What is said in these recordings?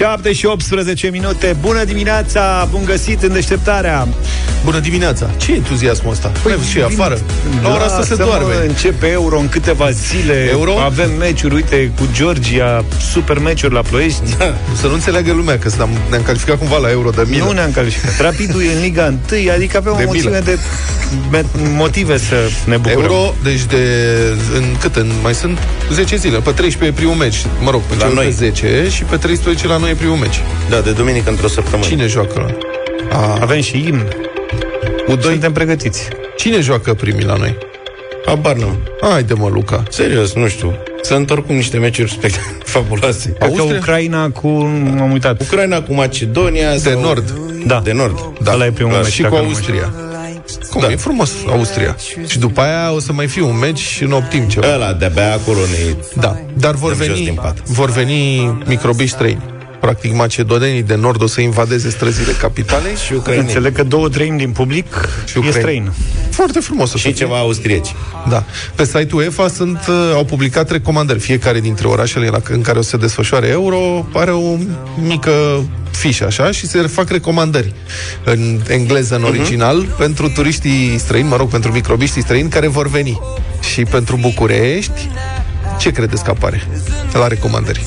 7 și 18 minute. Bună dimineața, bun găsit în deșteptarea. Bună dimineața. Ce entuziasmul ăsta? Păi, și afară. La ora asta se doarme. Începe Euro în câteva zile. Euro? Avem meciuri, uite, cu Georgia, super meciuri la Ploiești. Da. Să nu înțeleagă lumea că ne-am, ne-am calificat cumva la Euro de milă. Nu ne-am calificat. Rapidul e în Liga 1, adică avem De o mulțime milă. de me- motive să ne bucurăm. Euro, deci de în cât? În, mai sunt 10 zile. Pe 13 e primul meci. Mă rog, pe, La cel noi. pe 10 și pe 13 la noi e primul meci. Da, de duminică într-o săptămână. Cine joacă? A, Avem și imn. U2? Suntem pregătiți. Cine joacă primii la noi? Habar nu. Haide mă, Luca. Serios, nu știu. Sunt oricum niște meciuri spect- fabuloase. Cred că Austria? Ucraina cu... am uitat. Ucraina cu Macedonia. De Nord. Da. De Nord. Da. Ăla e primul Da, meci, și dacă cu nu mă Austria. Cum? Da. E frumos, Austria. Și după aia o să mai fie un meci în optim ceva. Ăla, de-abia acolo ne... Da, dar vor Dăm jos veni, din pat. vor veni microbiști străini. Practic, macedodenii de nord o să invadeze străzile capitalei Și ucraineni. Înțeleg că două treimi din public Și e ucraineni. străin. Foarte frumos o să Și fie. ceva austrieci. Da. Pe site-ul UEFA sunt, uh, au publicat recomandări. Fiecare dintre orașele la, în care o să se desfășoare euro are o mică fișă, așa, și se fac recomandări în engleză, în original, pentru turiștii străini, mă rog, pentru microbiștii străini care vor veni. Și pentru București, ce credeți că apare la recomandări?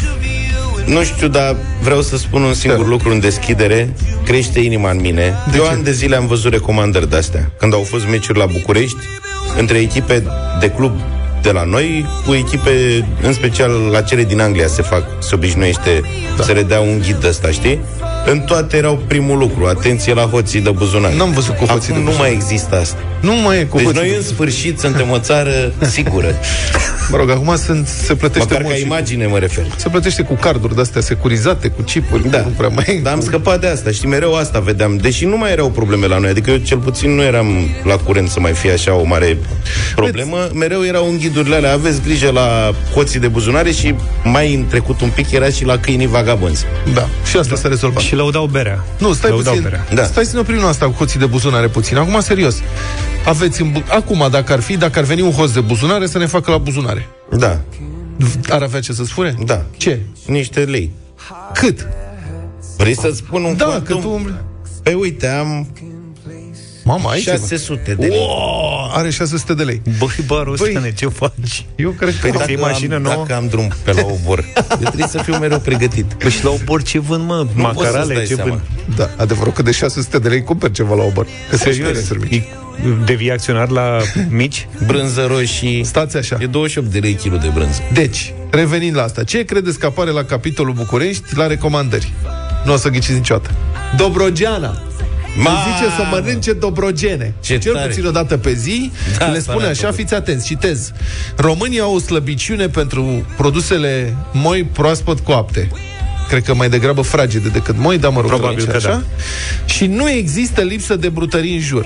Nu știu, dar vreau să spun un singur Te rog. lucru în deschidere. Crește inima în mine. De Eu ce? ani de zile am văzut recomandări de-astea. Când au fost meciuri la București, între echipe de club de la noi, cu echipe, în special la cele din Anglia se fac, se obișnuiește da. să le dea un ghid ăsta, știi? În toate erau primul lucru, atenție la hoții de buzunar. N-am văzut cu hoții Acum de nu buzunar. mai există asta. Nu mai e cu Deci hoții noi de- în sfârșit suntem o țară sigură. Mă rog, acum sunt, se plătește Măcar mult ca și- imagine mă refer. Se plătește cu carduri de-astea securizate, cu chipuri, Da, nu prea mai... dar am scăpat de asta, știi, mereu asta vedeam. Deși nu mai erau probleme la noi, adică eu cel puțin nu eram la curent să mai fie așa o mare problemă, mereu erau în ghidurile alea, aveți grijă la hoții de buzunare și mai în trecut un pic era și la câinii vagabonzi. Da, și asta s-a rezolvat. Și lăudau berea. Nu, stai lăudau puțin. berea. Da. Stai să ne oprim la asta cu hoții de buzunare puțin. Acum, serios. Aveți în bu- Acum, dacă ar fi, dacă ar veni un hoț de buzunare, să ne facă la buzunare. Da, Ar avea ce să-ți fure? da. Ce? Niște lei. Cât? Vrei să-ți spun un Da, quantum? că tu umbli. Păi uite, am Mama, aici 600 de lei. Oh, are 600 de lei. Băi, barul Băi. ăsta, ce faci? Eu cred că... Păi dacă e Dacă mașină am, nouă? Dacă am drum pe la obor, eu trebuie să fiu mereu pregătit. Păi și la obor ce vând, mă? Nu poți să-ți Macarale, dai ce seama. vând? Da, adevărul că de 600 de lei cumperi ceva la obor. Că se Serios? experiențe mici. E- Devii acționar la mici? Brânză roșii. Stați așa. E 28 de lei kilo de brânză. Deci, revenind la asta, ce credeți că apare la capitolul București la recomandări? Nu o să ghiciți niciodată. Dobrogeana. Ma... Ma! zice să mănânce dobrogene. Ce Cel tare. puțin o dată pe zi Da, le s-a spune așa, făcut. fiți atenți, citez. România au o slăbiciune pentru produsele moi proaspăt coapte. Cred că mai degrabă fragede decât moi, dar mă rog, Probabil zice că așa. da. Și nu există lipsă de brutării în jur.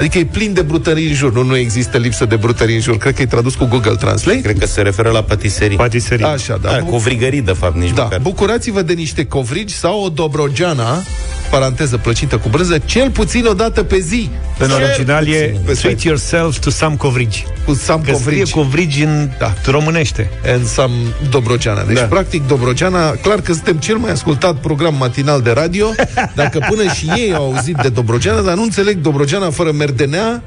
Adică e plin de brutării în jur. Nu, nu există lipsă de brutării în jur. Cred că e tradus cu Google Translate. Cred că se referă la patiserii. Patiserii. Așa, da. Da, covrigării, de fapt, nici Da, măcar. bucurați-vă de niște covrigi sau o dobrogeana, paranteză plăcintă cu brânză, cel puțin o dată pe zi. În Cel original e puțin. Pe Treat site. yourself to some covrigi. Cu Sam Că scrie covrigi. covrigi în Da. românește. And Sam Dobrogeana. Deci, Da. practic, Dobrogeana, clar că suntem cel mai ascultat program matinal de radio, dacă până și ei au auzit de Dobrogeana, dar nu înțeleg Dobrogeana fără merdenea,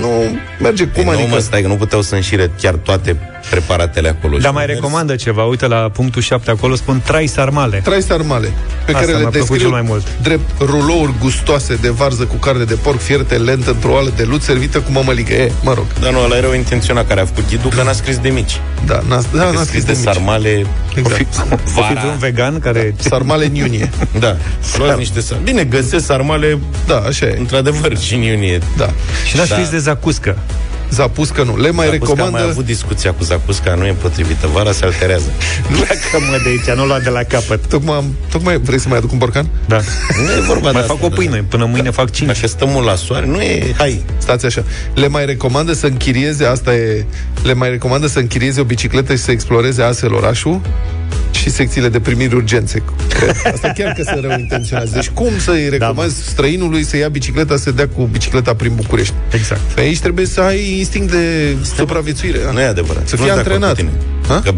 nu merge cum Păi nu, adică. mă, stai, că nu puteau să înșire chiar toate preparatele acolo. Dar Și mai au mers. recomandă ceva. Uite la punctul 7 acolo spun trai sarmale. Trai sarmale, pe Asta care le mi-a plăcut descriu cel mai mult. drept rulouri gustoase de varză cu carne de porc fierte lent într-o oală de lut servită cu mămăligă. E, mă rog, Dar nu, ăla era o intenționat care a făcut ghidul, că n-a scris de mici. da, n-a, da, N-a n-a scris de mici. sarmale. Exact. O fi Vara. vreun vegan care... Sarmale în iunie. Da, luați niște sarmale. Bine, găsesc sarmale, Da, așa e. într-adevăr, și în iunie. Da. Și n-a Da. scris de zacuscă. Zapuscă nu. Le mai Zacusca, Am recomandă... mai avut discuția cu Zacusca, nu e potrivită. Vara se alterează. Pleacă mă de aici, nu lua de la capăt. Tocmai, am- tocmai vrei să mai aduc un borcan? Da. Nu e vorba Mai de fac asta, o pâine, până mâine fac 5. Dacă stăm mult la soare, nu e... Hai, Stați așa. Le mai recomandă să închirieze, asta e, le mai recomandă să închirieze o bicicletă și să exploreze astfel orașul și secțiile de primiri urgențe. Cred. Asta chiar că sunt rău intenționați. Deci cum să-i recomanzi da, străinului să ia bicicleta, să dea cu bicicleta prin București? Exact. Pe aici trebuie să ai instinct de supraviețuire. da? nu e adevărat. Să Nu fii sunt de acord antrenat. cu tine. Ha? Că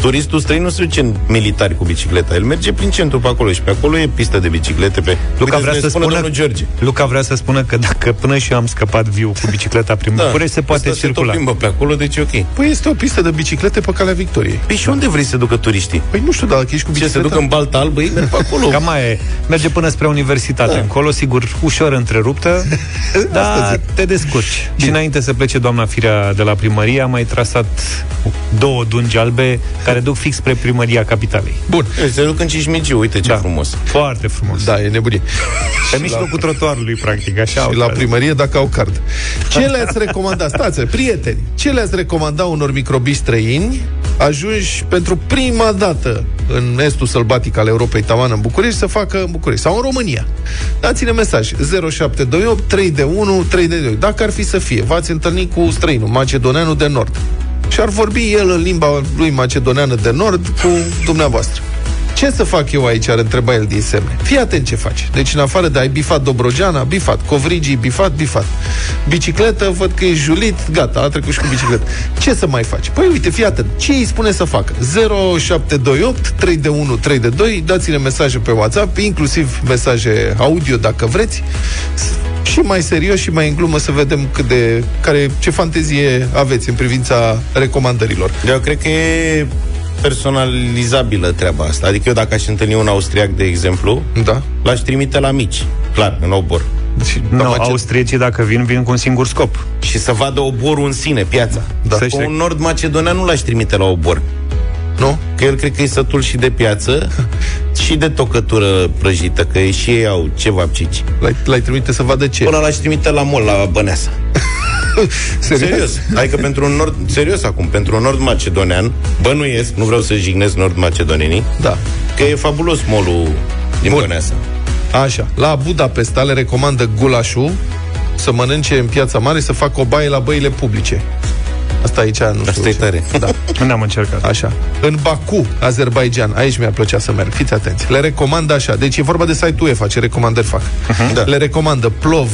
turistul străin nu se duce în militari cu bicicleta. El merge prin centru pe acolo și pe acolo e pistă de biciclete. Pe... Luca Uite, vrea să spune spună, domnul George. Luca vrea să spună că dacă până și eu am scăpat viu cu bicicleta prin Da, București, se poate ăsta circula. Se tot plimbă pe acolo, deci e ok. Păi este o pistă de biciclete pe calea Victoriei. Păi și unde vrei să ducă turiștii? Păi nu știu, dar dacă ești cu Ce, bicicleta... se duc în Balta Albă? Ei merg pe acolo. Cam mai e. Merge până spre universitate. Da. Încolo, sigur, ușor întreruptă, dar te descurci. Și înainte să plece doamna Firea de la primărie, a mai trasat două dungi albe care duc fix spre primăria capitalei. Bun. Se duc în Cismigiu, uite ce Da. frumos. Foarte frumos. Da, e nebunie. Pe mijlocul trotuarului, practic, așa. Și la primărie dacă au card. Ce le-ați recomanda? Stați, prieteni, ce le-ați recomanda unor microbiști străini ajungi pentru prima dată în estul sălbatic al Europei Tavan în București să facă în București sau în România? Dați-ne mesaj 0728 3 de 1 3 de 2. Dacă ar fi să fie, v-ați întâlnit cu străinul, macedoneanul de nord. Și ar vorbi el în limba lui macedoneană de nord cu dumneavoastră. Ce să fac eu aici, ar întreba el din semne. Fii atent ce faci. Deci, în afară de ai bifat Dobrogeana, bifat, Covrigii, bifat, bifat. Bicicletă, văd că e julit, gata, a trecut și cu bicicletă. Ce să mai faci? Păi uite, fii atent. Ce îi spune să facă? 0728 3 de 1 3 de 2, dați-ne mesaje pe WhatsApp, inclusiv mesaje audio dacă vreți. Și mai serios și mai în glumă să vedem cât de, care, ce fantezie aveți în privința recomandărilor. Eu cred că e personalizabilă treaba asta. Adică eu dacă aș întâlni un austriac, de exemplu, Da? l-aș trimite la mici, clar, în obor. Și, Nu, da, no, mace- austriecii dacă vin, vin cu un singur scop. Și să vadă oborul în sine, piața. Da. Să Pe știi. un nord macedonean nu l-aș trimite la obor. nu? Că el cred că e sătul și de piață și de tocătură prăjită, că și ei au ceva pcici. L-ai, l-ai trimite să vadă ce? Până l-aș trimite la mol, la Băneasa. Serios. Adică pentru un nord, serios acum, pentru un nord macedonean, bănuiesc, nu vreau să jignesc nord macedonenii, Da. că e fabulos molul din Bun. Băneasa. Așa, la Budapesta le recomandă gulașul să mănânce în piața mare, să facă o baie la băile publice. Asta aici nu știu. Asta e ce. tare. Da. Nu am încercat. Așa. În Baku, Azerbaijan, aici mi-ar plăcea să merg. Fiți atenți. Le recomandă așa. Deci e vorba de site-ul UEFA, ce recomandări fac. Da. Le recomandă plov.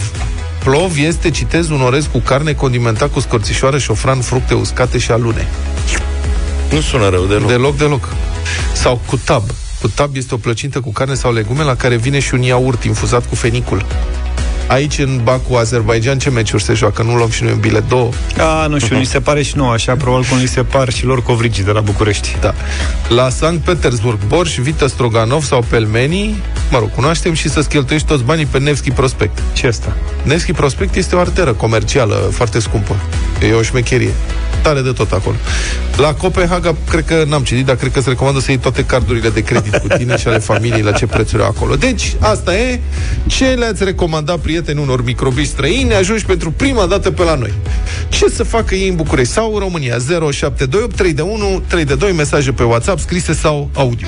Plov este, citez, un orez cu carne condimentat cu scorțișoară, șofran, fructe uscate și alune. Nu sună rău deloc. Deloc, deloc. Sau cutab. Cutab este o plăcintă cu carne sau legume la care vine și un iaurt infuzat cu fenicul. Aici, în Baku, Azerbaijan, ce meciuri se joacă? Nu luăm și noi un bilet două? A, nu știu, ni se pare și nouă așa, probabil cum li se par și lor covrigii de la București. Da. La Sankt Petersburg, borș, vită stroganov sau pelmenii, mă rog, cunoaștem și să-ți cheltuiești toți banii pe Nevski Prospect. Ce asta? Nevski Prospect este o arteră comercială foarte scumpă. E o șmecherie. Tare de tot acolo. La Copenhaga, cred că n-am citit, dar cred că se recomandă să iei toate cardurile de credit cu tine și ale familiei la ce prețuri au acolo. Deci, asta e ce le-ați recomanda prieteni unor microbiști străini ajungi pentru prima dată pe la noi. Ce să facă ei în București sau în România? 0728 3 de 1 3 de 2 mesaje pe WhatsApp scrise sau audio.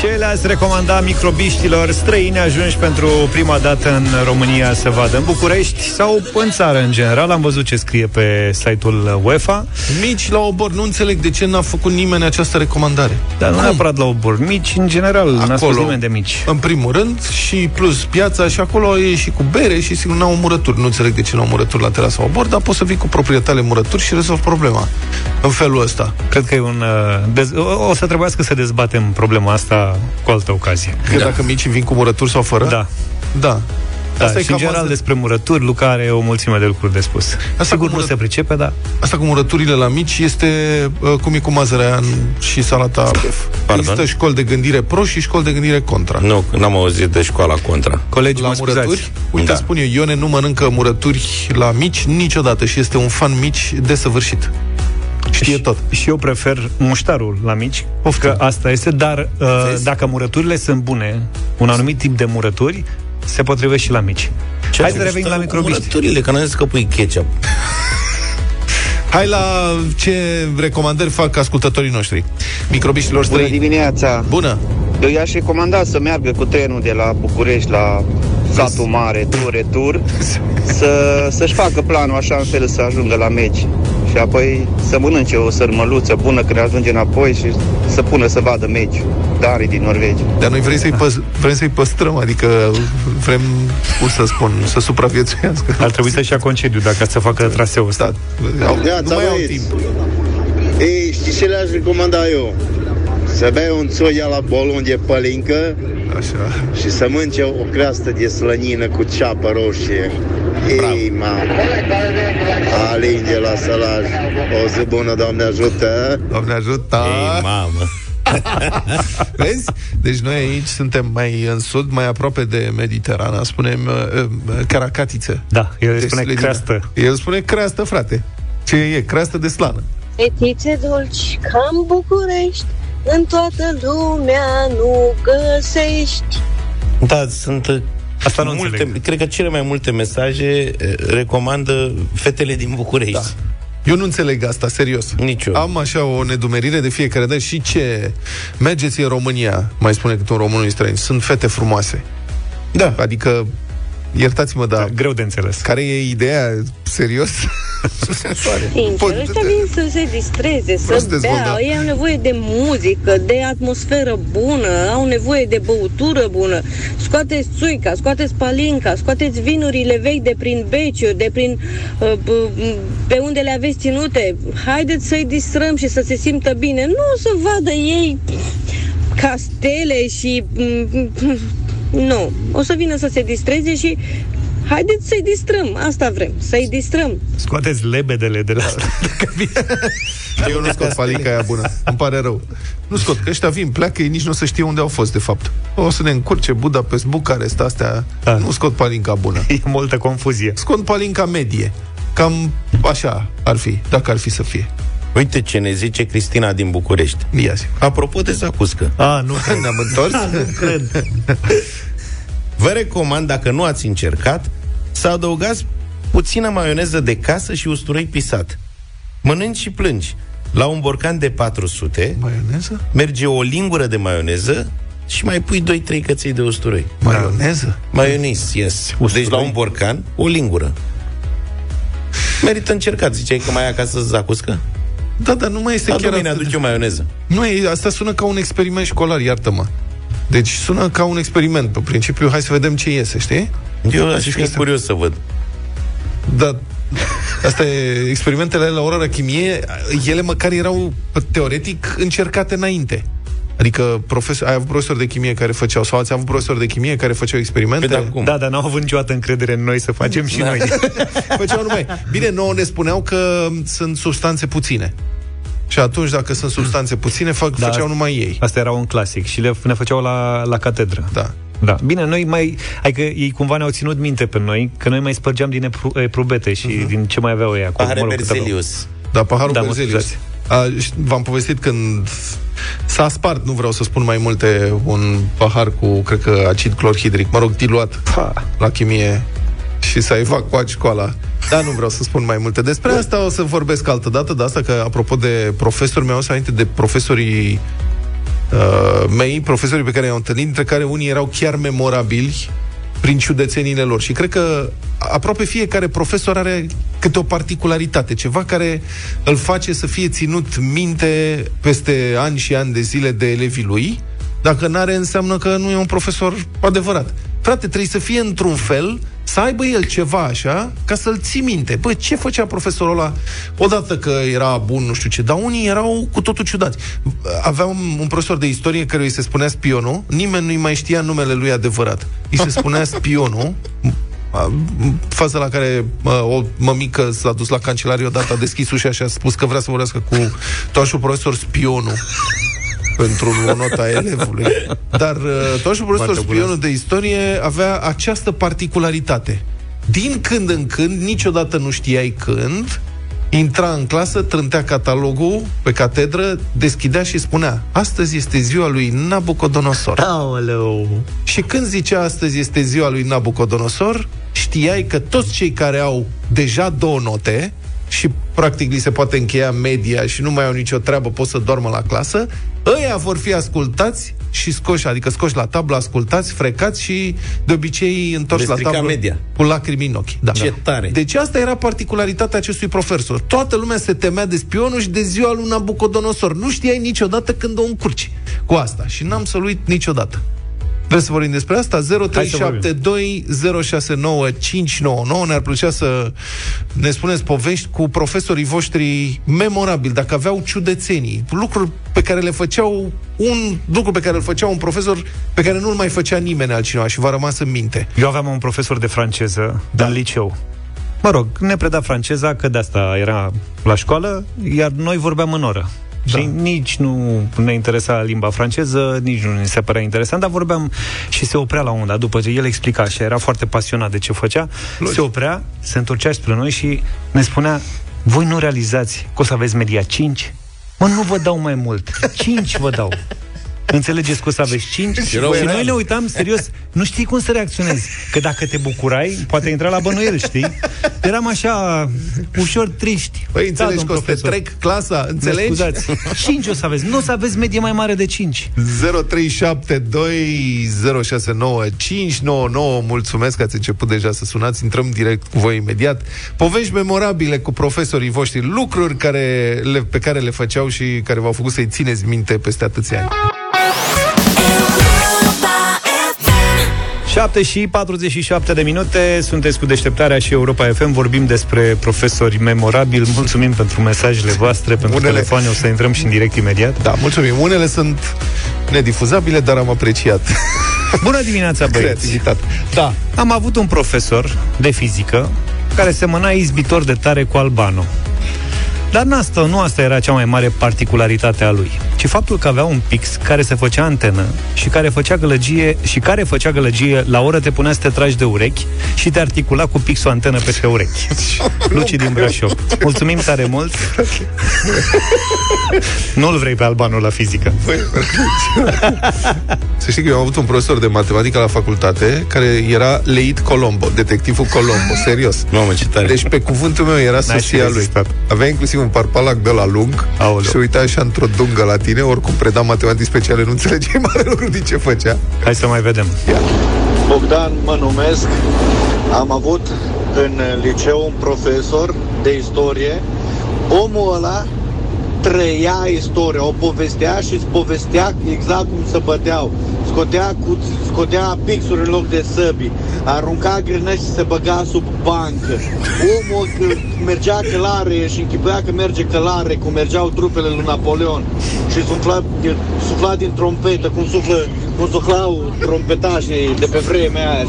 Ce le-ați recomanda microbiștilor străini ajunși pentru prima dată în România să vadă în București sau în țară în general? Am văzut ce scrie pe site-ul UEFA, Mici la obor, nu înțeleg de ce n-a făcut nimeni această recomandare. dar nu neapărat la obor. Mici, în general, n-a spus nimeni de mici. În primul rând, și plus piața, și acolo e și cu bere și sigur n-au murături. Nu înțeleg de ce n-au murături la terasa obor, dar poți să vii cu proprietale murături și rezolvi problema. În felul ăsta. Cred că e un... uh, Dez- o, o să trebuiască să dezbatem problema asta cu altă ocazie. Că da. dacă micii vin cu murături sau fără? Da. Da. Da, Asta e și în cam general asta. despre murături, Luca are o mulțime de lucruri de spus. Asta Sigur cu nu mură- se pricepe, dar Asta cu murăturile la mici este uh, cum e cu mazărea în- și salata bef. Există școli de gândire pro și școli de gândire contra. Nu, n-am auzit de școala contra. colegii la mă scuzați. murături, uite, Da. spun eu, Ione nu mănâncă murături la mici niciodată și este un fan mici desăvârșit. Știe tot. Și eu prefer muștarul la mici, Poftim. că asta este, dar uh, Vezi? dacă murăturile sunt bune, un anumit tip de murături se potrivesc și la mici. Hai să revenim la microbiști. Murăturile, că n-am zis că pui ketchup. Hai la ce recomandări fac ascultătorii noștri. Microbiștilor Bună străini. dimineața! Bună! Eu i-aș recomanda să meargă cu trenul de la București la satul mare, tur, retur, să, să-și facă planul așa în fel să ajungă la meci și apoi să mănânce o sărmăluță bună când ajunge înapoi și să pună să vadă meci. Dari din Norvegia. Dar noi vrem să-i, păs- vrem să-i păstrăm, adică vrem, cum să spun, să supraviețuiască. Ar trebui să-și ia concediu dacă să facă traseul ăsta. Da, au, Ia, nu mai au băieți. timp. Ei, știți ce le-aș recomanda eu? Să bea un țoia la bolon de pălincă Așa. și să mânce o creastă de slănină cu ceapă roșie. Ei, mamă! Alin de la Sălaj. O zi bună, Doamne ajută! Doamne ajută! Ei, mamă. Vezi? Deci noi aici suntem mai în sud, mai aproape de Mediterana, spunem uh, uh, caracatiță. Da, el Deci spune Sledina. creastă. El spune creastă, frate. Ce e? Creastă de slană. Fetițe dulci, cam București, în toată lumea nu găsești. Da, sunt uh, Asta nu multe, înțeleg. cred că cele mai multe mesaje eh, recomandă fetele din București. Da. Eu nu înțeleg asta, serios. Nici eu. Am așa o nedumerire de fiecare dată și ce mergeți în România, mai spune câte un român străin, sunt fete frumoase. Da. Adică, iertați-mă, dar Da, greu de înțeles. care e ideea? Serios? Sincer, Pot- ăștia vin să se distreze, să Prost dezvoltat. bea, ei au nevoie de muzică, de atmosferă bună, au nevoie de băutură bună. Scoateți țuica, scoateți palinca, scoateți vinurile vechi de prin Beciu, de prin uh, b- pe unde le aveți ținute. Haideți să-i distrăm și să se simtă bine. Nu o să vadă ei castele și... mm, Nu. O să vină să se distreze și haideți să-i distrăm. Asta vrem, să-i distrăm. Scoateți lebedele de la asta. Eu nu scot palinca aia bună. Îmi pare rău. Nu scot, că ăștia vin, pleacă, ei nici nu o să știe unde au fost, de fapt. O să ne încurce Budapest, Bucarest, astea. Da. Nu scot palinca bună. E multă confuzie. Scot palinca medie. Cam așa ar fi, dacă ar fi să fie. Uite ce ne zice Cristina din București. Ia zi. Apropo de zacuscă, A, nu. Ne-am întors? cred. vă recomand, dacă nu ați încercat, să adăugați puțină maioneză de casă și usturoi pisat. Mănânci și plângi. La un borcan de 400 Maioneză? merge o lingură de maioneză și mai pui 2-3 căței de usturoi. Maioneză? Maionis, yes. Usturoi. Deci la un borcan, o lingură. Merită încercat. Ziceai că mai ai acasă zacuscă? Da, dar nu mai este Dar chiar mine atât aduce de- o maioneză. Nu, e, asta sună ca un experiment școlar, iartă-mă. Deci sună ca un experiment. Pe principiu, hai să vedem ce iese, știi? Eu aș Deci fi este- curios să văd. Dar asta e, experimentele la ora la chimie, ele măcar erau teoretic încercate înainte. Adică profesor, ai avut profesori de chimie care făceau, sau ați avut profesori de chimie care făceau experimente? Pe de acum. Da, dar n-au avut niciodată încredere în noi să facem și noi. Făceau numai. Bine, nouă ne spuneau că sunt substanțe puține. Și atunci, dacă sunt substanțe puține, fac, Da. făceau numai ei. Asta era un clasic și le, ne făceau la, la catedră. Da. Da. Bine, noi mai... Adică ei cumva ne-au ținut minte pe noi, că noi mai spărgeam din epru, eprubete și uh-huh. din ce mai aveau ei acolo. Pahare mă rog, cât aveau. Berzelius. Da, paharul Da, da, mă Berzelius. scuzați. A, ș- v-am povestit când s-a spart, nu vreau să spun mai multe, un pahar cu, cred că, acid clorhidric, mă rog, diluat Pa. la chimie și s-a evacuat școala. Da, nu vreau să spun mai multe despre asta, o să vorbesc altă dată, de asta că, apropo de profesori, mi-au să aminte de profesorii uh, mei, profesorii pe care i-am întâlnit, dintre care unii erau chiar memorabili prin ciudățenile lor. Și cred că aproape fiecare profesor are câte o particularitate, ceva care îl face să fie ținut minte peste ani și ani de zile de elevii lui. Dacă n-are, înseamnă că nu e un profesor adevărat. Frate, trebuie să fie într-un fel, să aibă el ceva așa, ca să-l ții minte. Bă, ce făcea profesorul ăla? Odată că era bun, nu știu ce, dar unii erau cu totul ciudați. Aveam un profesor de istorie care îi se spunea spionul, nimeni nu-i mai știa numele lui adevărat. Îi se spunea spionul, A, faza la care mă, o mămică s-a dus la cancelarie odată, a deschis ușa și a spus că vrea să vorbească cu toașul profesor spionul pentru o notă a elevului. Dar uh, toașul profesor Foarte bună. spionul de istorie avea această particularitate. Din când în când, niciodată nu știai când, intra în clasă, trântea catalogul pe catedră, deschidea și spunea Astăzi este ziua lui Nabucodonosor. Aoleu. Și când zicea astăzi este ziua lui Nabucodonosor, știai că toți cei care au deja două note și practic li se poate încheia media și nu mai au nicio treabă, pot să doarmă la clasă, ăia vor fi ascultați și scoși, adică scoși la tablă, ascultați, frecați și de obicei întorci la tablă media. cu lacrimi în ochi. Da. Ce tare! Deci asta era particularitatea acestui profesor. Toată lumea se temea de spionul și de ziua lui Nabucodonosor. Nu știai niciodată când o încurci cu asta. Și n-am să-l uit niciodată. Vreți să vorbim despre asta? 0372069599 Ne-ar plăcea să ne spuneți povești cu profesorii voștri memorabili, dacă aveau ciudățenii, lucruri pe care le făceau un lucru pe care îl făcea un profesor pe care nu-l mai făcea nimeni altcineva și v-a rămas în minte. Eu aveam un profesor de franceză da. în liceu. Mă rog, ne preda franceza, că de asta era la școală, iar noi vorbeam în oră. Da. Și nici nu ne interesa limba franceză, nici nu ne se părea interesant, dar vorbeam și se oprea la un dat, după ce el explica și era foarte pasionat de ce făcea, Logic. se oprea, se întorcea spre noi și ne spunea, voi nu realizați că o să aveți media 5? Mă, nu vă dau mai mult. 5 vă dau. Înțelegeți că o să aveți 5 și, și noi ne uitam serios, nu știi cum să reacționezi. Că dacă te bucurai, poate intra la bănuiel, știi? Eram așa ușor triști. Păi înțelegi da, că o să te trec clasa, înțelegi? Scuzați. 5 o să aveți, nu o să aveți medie mai mare de 5. 0372069599 Mulțumesc că ați început deja să sunați, intrăm direct cu voi imediat. Povești memorabile cu profesorii voștri, lucruri care le, pe care le făceau și care v-au făcut să-i țineți minte peste atâția ani. 7 și 47 de minute, sunteți cu deșteptarea și Europa FM, vorbim despre profesori memorabili. Mulțumim pentru mesajele voastre, pentru Unele... telefoane, o să intrăm și în direct imediat. Da, mulțumim. Unele sunt nedifuzabile, dar am apreciat. Bună dimineața, băieți! Da. Am avut un profesor de fizică care semăna izbitor de tare cu Albano. Dar nu asta, nu asta era cea mai mare particularitate a lui, ci faptul că avea un pix care se făcea antenă și care făcea gălăgie și care făcea gălăgie la oră te punea să te tragi de urechi și te articula cu pixul antenă pe urechi. Luci din Brașov. Mulțumim tare mult. Nu-l vrei pe Albanu la fizică. să știi că eu am avut un profesor de matematică la facultate care era Leit Colombo, detectivul Colombo, serios. Mamă, ce tare. Deci pe cuvântul meu era soția lui. Avea inclusiv un parpalac de la lung Aoleu. și se uita așa într-o dungă la tine, oricum preda matematici speciale, nu înțelegeai mare lucru din ce făcea. Hai să mai vedem. Ia. Bogdan mă numesc. Am avut în liceu un profesor de istorie. Omul ăla trăia istoria, o povestea și îți povestea exact cum se băteau. Scotea, cu, scotea pixuri în loc de săbi, arunca grenăși și se băga sub bancă. Omul mergea călare și închipuia că merge călare, cum mergeau trupele lui Napoleon și sufla, sufla din trompetă, cum, suflă, cum suflau trompetașii de pe vremea aia.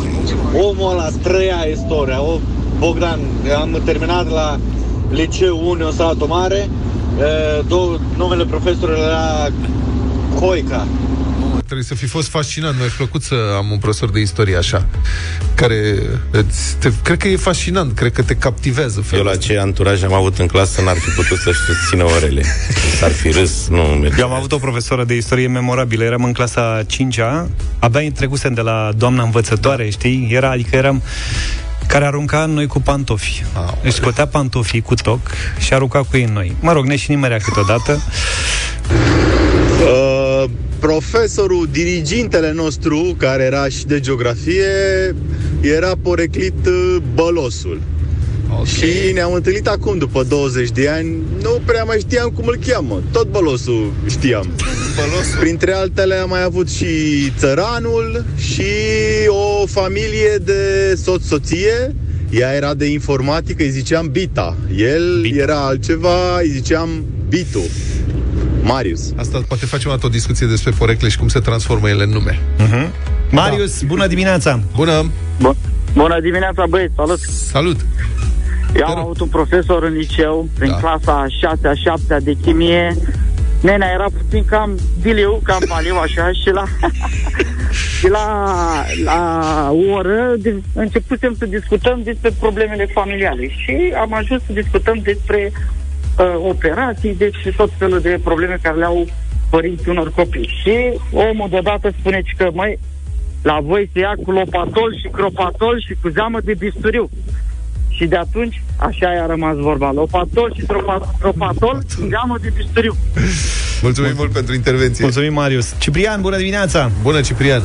Omul ăla trăia istoria. O, Bogdan, am terminat la liceu 1 în satul mare, două, numele profesorului era Coica. Trebuie să fi fost fascinant. Mi-a plăcut să am un profesor de istorie așa, care îți, te, cred că e fascinant, cred că te captivează. Eu la ce anturaj am avut în clasă n-ar fi putut să-și susțină orele. S-ar fi râs, nu merge. Eu am avut o profesoră de istorie memorabilă. Eram în clasa 5-a, abia trecusem de la doamna învățătoare, știi? Era, adică eram care arunca în noi cu pantofi. Ah, Își scotea pantofii cu toc și arunca cu ei în noi. Mă rog, ne și nimerea câteodată. Uh, profesorul, dirigintele nostru, care era și de geografie, era poreclit uh, Bălosul. Okay. Și ne-am întâlnit acum, după 20 de ani, nu prea mai știam cum îl cheamă. Tot Bălosul știam. Bălosul. Printre altele am mai avut și Țăranul și o familie de soț-soție. Ea era de informatică, îi ziceam Bita. El Bita. era altceva, îi ziceam Bitu. Marius. Asta poate facem o discuție despre porecle și cum se transformă ele în nume. Uh-huh. Marius, da. bună dimineața! Bună! Bun. Bună dimineața, băieți, salut! Salut! Eu am avut un profesor în liceu, prin da. clasa 6-a, 7 de chimie. Nenea era puțin cam biliu, cam paliu, așa, și la, și la, la o oră de, începusem să discutăm despre problemele familiale și am ajuns să discutăm despre uh, operații, deci tot felul de probleme care le au părinții unor copii. Și omul deodată spune că, mai la voi se ia cu lopatol și cropatol și cu zeamă de bisturiu. Și de atunci, așa a rămas vorba. Lopatol și tropatol, zeamă de bisturiu. Mulțumim mult pentru intervenție. Mulțumim, Marius. Ciprian, bună dimineața! Bună, Ciprian!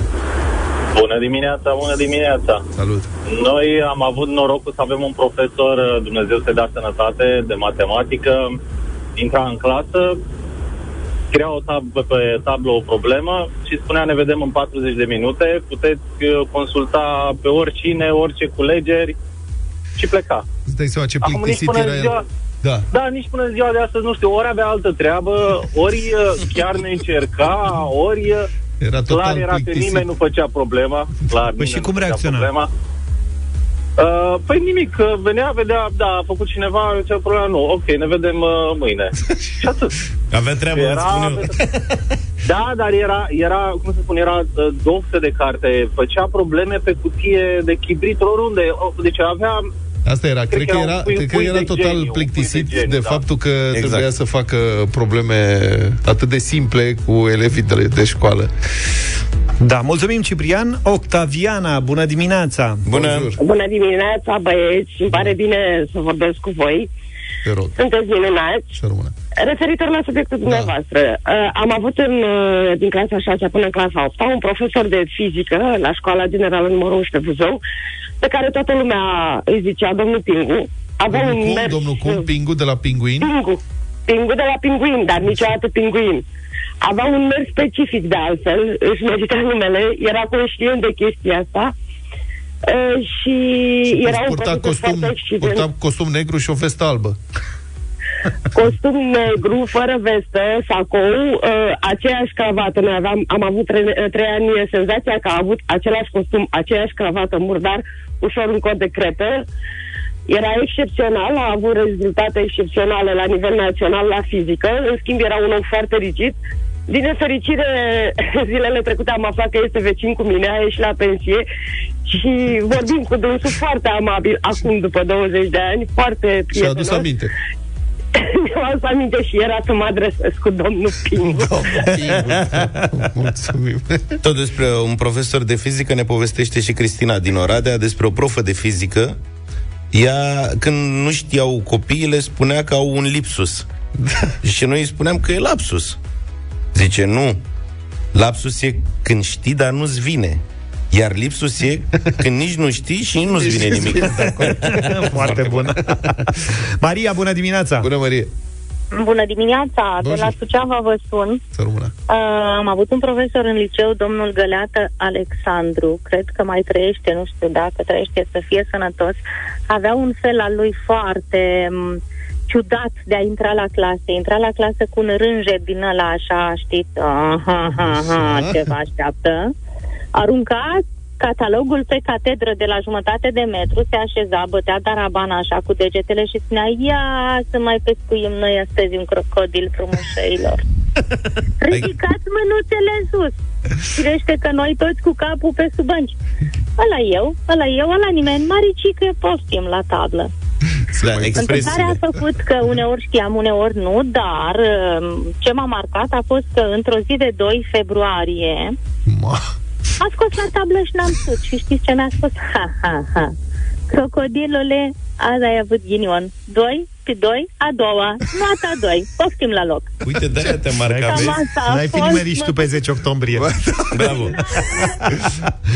Bună dimineața, bună dimineața! Salut! Noi am avut norocul să avem un profesor, Dumnezeu să dea sănătate, de matematică, intra în clasă, scria o tab- pe tablă o problemă și spunea ne vedem în 40 de minute, puteți uh, consulta pe oricine, orice culegeri și pleca. Îți dai seama ce Acum nici plictisit până era în el. ziua, Da. da, nici până în ziua de astăzi, nu știu, ori avea altă treabă, ori uh, chiar ne încerca, ori uh, Era total clar era că plictisit. nimeni nu făcea problema. Clar, Păi nimeni și nu cum făcea reacționa? Problema. Uh, păi nimic, că venea, vedea, da, a făcut cineva, ce problema, nu, ok, ne vedem uh, mâine. și atât. Avea treabă, îți spun eu. Da, dar era, era, cum să spun, era uh, doftă de carte, făcea probleme pe cutie de chibrit oriunde, O, deci avea Asta era, cred, că că era un era, pui- cred că pui era de total geniu, un pui plictisit de geniu, de da. faptul că Exact. trebuia să facă probleme atât de simple cu elevii de, de școală. Da, mulțumim, Ciprian. Octaviana, bună dimineața! Bună! Bonjour, Bună dimineața, băieți! Îmi pare bine să vorbesc cu voi. Te rog, Sunteți minunați. să rămână. Referitor la subiectul dumneavoastră, uh, am avut în, uh, din clasa 6 până în clasa 8 un profesor de fizică la școala generală numărul 11 Buzău, pe care toată lumea îi zicea domnul Pingu. Avea Domnul un cum? mers- Domnul cum? Pingu de la Pinguin? Pingu. Pingu de la Pinguin, dar niciodată Pinguin. Avea un mers specific de altfel, își merita numele, era conștient de chestia asta. Uh, și era un purta profesor costum, foarte exigent. purta costum negru și o vestă albă. Costum negru, fără vestă, sacou, uh, aceeași cravată. Noi aveam, am avut trei, trei ani senzația că a avut același costum, aceeași cravată murdar, ușor un cod de crepe. Era excepțional, a avut rezultate excepționale la nivel național la fizică, în schimb era un om foarte rigid. Din nefericire, zilele trecute am aflat că este vecin cu mine, a ieșit la pensie și vorbim cu dânsul foarte amabil, acum după 20 de ani, foarte Și-a prietenos. adus aminte. Mi-am adus aminte și era să mă adresez cu domnul Pingu. Mulțumim. Tot despre un profesor de fizică ne povestește și Cristina din Oradea despre o profă de fizică. Ea, când nu știau copiile, spunea că au un lipsus. și noi îi spuneam că e lapsus. Zice, nu. Lapsus e când știi, dar nu-ți vine. Iar lipsus e când nici nu știi și nu-ți vine nimic. Foarte bună. Maria, bună dimineața! Bună, Marie. Bună dimineața, de la Bonjour. Suceava vă spun. Să rămână. Uh, am avut un profesor în liceu, domnul Găleată Alexandru, cred că mai trăiește, nu știu dacă trăiește, să fie sănătos. Avea un fel al lui foarte m, ciudat de a intra la clasă. Intra la clasă cu un rânjet din ăla așa, știți, aha, aha, aha, ce vă așteaptă. Arunca catalogul pe catedră de la jumătate de metru, se așeza, bătea darabana așa cu degetele și spunea ia să mai pescuim noi astăzi un crocodil frumușeilor. Ridicați mânuțele în sus. Firește că noi toți cu capul pe sub bănci. Ăla eu, ăla eu, ăla nimeni, maricică poftim la tablă. Da, Întâmplarea expresiile. a făcut că uneori știam, uneori nu, dar um, ce m-a marcat a fost că într-o zi de 2 februarie a scos la tablă și n-am sus. Și știți ce mi-a spus? Ha, ha, ha. Crocodilule, azi ai avut ghinion. 2 pe 2, a doua. Nota 2. Poftim la loc. Uite, de te marca, Cam vezi? asta a N-ai fi fost, nimerit și mă. tu pe 10 octombrie. Bravo.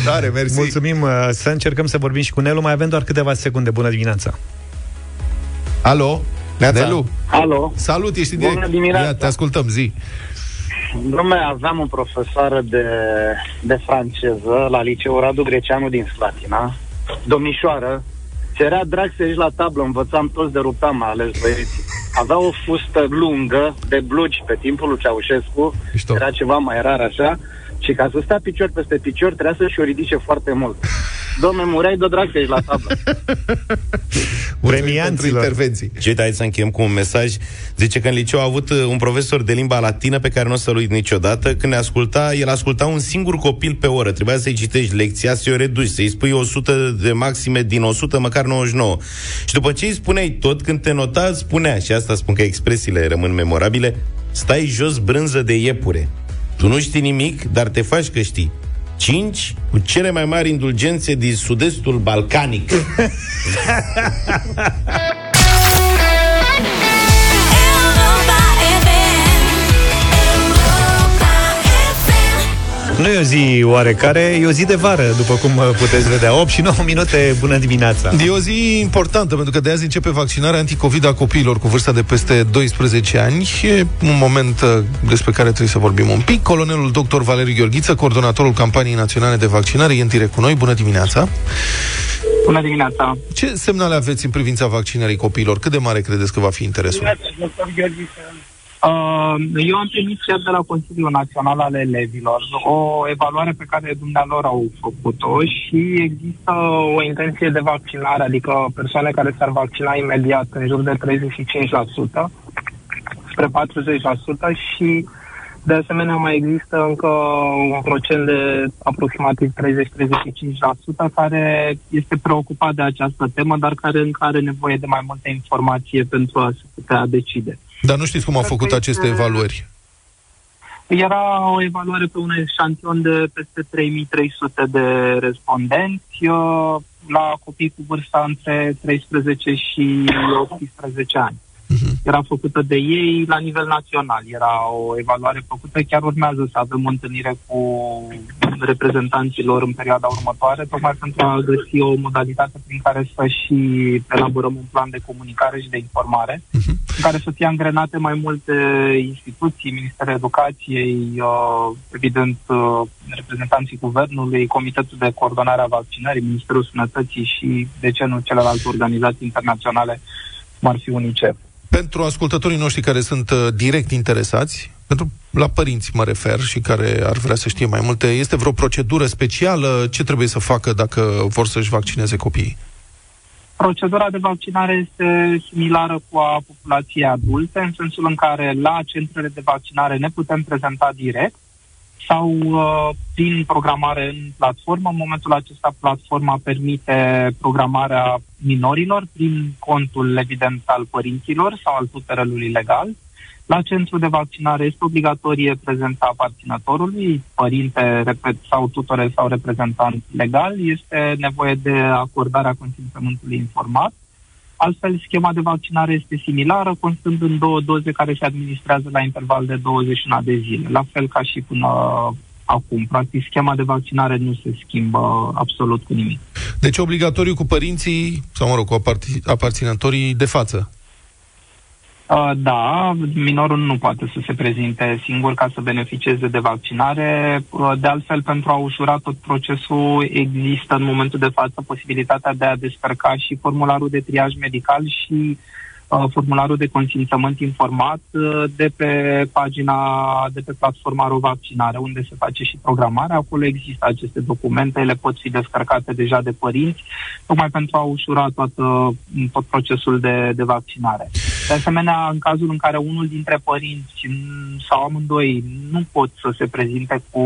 Tare, mersi. Mulțumim, uh, să încercăm să vorbim și cu Nelu. Mai avem doar câteva secunde. Bună dimineața! Alo? Neața. Nelu? Alo. Salut, ești în Bună direct. dimineața. Ia, te ascultăm, zi. Dom'le, aveam o profesoară de, de franceză la liceul Radu Greceanu din Slatina. Domnișoară, ți era drag să ieși la tablă, învățam toți de ruptam, mai ales băieții. Avea o fustă lungă de blugi pe timpul lui Ceaușescu, Mișto. era ceva mai rar așa, și ca să stea picior peste picior trebuia să-și o ridice foarte mult. Domne, mureai de drag să ieși la tablă. Premianților. intervenții. Și uite, hai să încheiem cu un mesaj. Zice că în liceu a avut uh, un profesor de limba latină pe care nu o să-l uit niciodată. Când ne asculta, el asculta un singur copil pe oră. Trebuia să-i citești lecția, să-i o reduci, să-i spui 100 de maxime din 100, măcar 99. Și după ce îi spuneai tot, când te nota, spunea, și asta spun că expresiile rămân memorabile, stai jos brânză de iepure. Tu nu știi nimic, dar te faci că știi. 5 cu cele mai mari indulgențe din sud-estul balcanic. Nu e o zi oarecare, e o zi de vară, după cum puteți vedea. 8 și 9 minute, bună dimineața! E o zi importantă, pentru că de azi începe vaccinarea anticovid a copiilor cu vârsta de peste 12 ani. E un moment uh, despre care trebuie să vorbim un pic. Colonelul dr. Valeriu Gheorghiță, coordonatorul campaniei naționale de vaccinare, e în direct cu noi. Bună dimineața! Bună dimineața! Ce semnale aveți în privința vaccinării copiilor? Cât de mare credeți că va fi interesul? Uh, eu am primit chiar de la Consiliul Național al Elevilor o evaluare pe care dumnealor au făcut-o și există o intenție de vaccinare, adică persoane care s-ar vaccina imediat în jur de 35% spre 40% și de asemenea mai există încă un procent de aproximativ 30-35% care este preocupat de această temă, dar care încă are nevoie de mai multă informație pentru a se putea decide. Dar nu știți cum au făcut aceste evaluări? Era o evaluare pe un eșantion de peste 3300 de respondenți uh, la copii cu vârsta între 13 și 18 ani. Uh-huh. Era făcută de ei la nivel național. Era o evaluare făcută. Chiar urmează să avem o întâlnire cu reprezentanților în perioada următoare, tocmai pentru a găsi o modalitate prin care să și elaborăm un plan de comunicare și de informare, uh-huh. în care să fie angrenate mai multe instituții, Ministerul Educației, uh, evident uh, reprezentanții Guvernului, Comitetul de Coordonare a Vaccinării, Ministerul Sănătății și, de ce nu, celelalte organizații internaționale, cum ar fi UNICEF pentru ascultătorii noștri care sunt uh, direct interesați, pentru la părinți mă refer și care ar vrea să știe mai multe, este vreo procedură specială? Ce trebuie să facă dacă vor să-și vaccineze copiii? Procedura de vaccinare este similară cu a populației adulte, în sensul în care la centrele de vaccinare ne putem prezenta direct sau uh, prin programare în platformă. În momentul acesta platforma permite programarea minorilor prin contul evident al părinților sau al tutelului legal. La centru de vaccinare este obligatorie prezența aparținătorului, părinte, repet, sau tutore sau reprezentant legal. Este nevoie de acordarea consimțământului informat. Altfel, schema de vaccinare este similară, constând în două doze care se administrează la interval de 21 de zile, la fel ca și până acum. Practic, schema de vaccinare nu se schimbă absolut cu nimic. Deci obligatoriu cu părinții, sau mă rog, cu aparținătorii de față Uh, da, minorul nu poate să se prezinte singur ca să beneficieze de vaccinare. Uh, de altfel, pentru a ușura tot procesul, există în momentul de față posibilitatea de a descărca și formularul de triaj medical și Uh, formularul de consimțământ informat uh, de pe pagina, de pe platforma RoVaccinare, unde se face și programarea. Acolo există aceste documente, ele pot fi descărcate deja de părinți, tocmai pentru a ușura toată, tot procesul de, de vaccinare. De asemenea, în cazul în care unul dintre părinți sau amândoi nu pot să se prezinte cu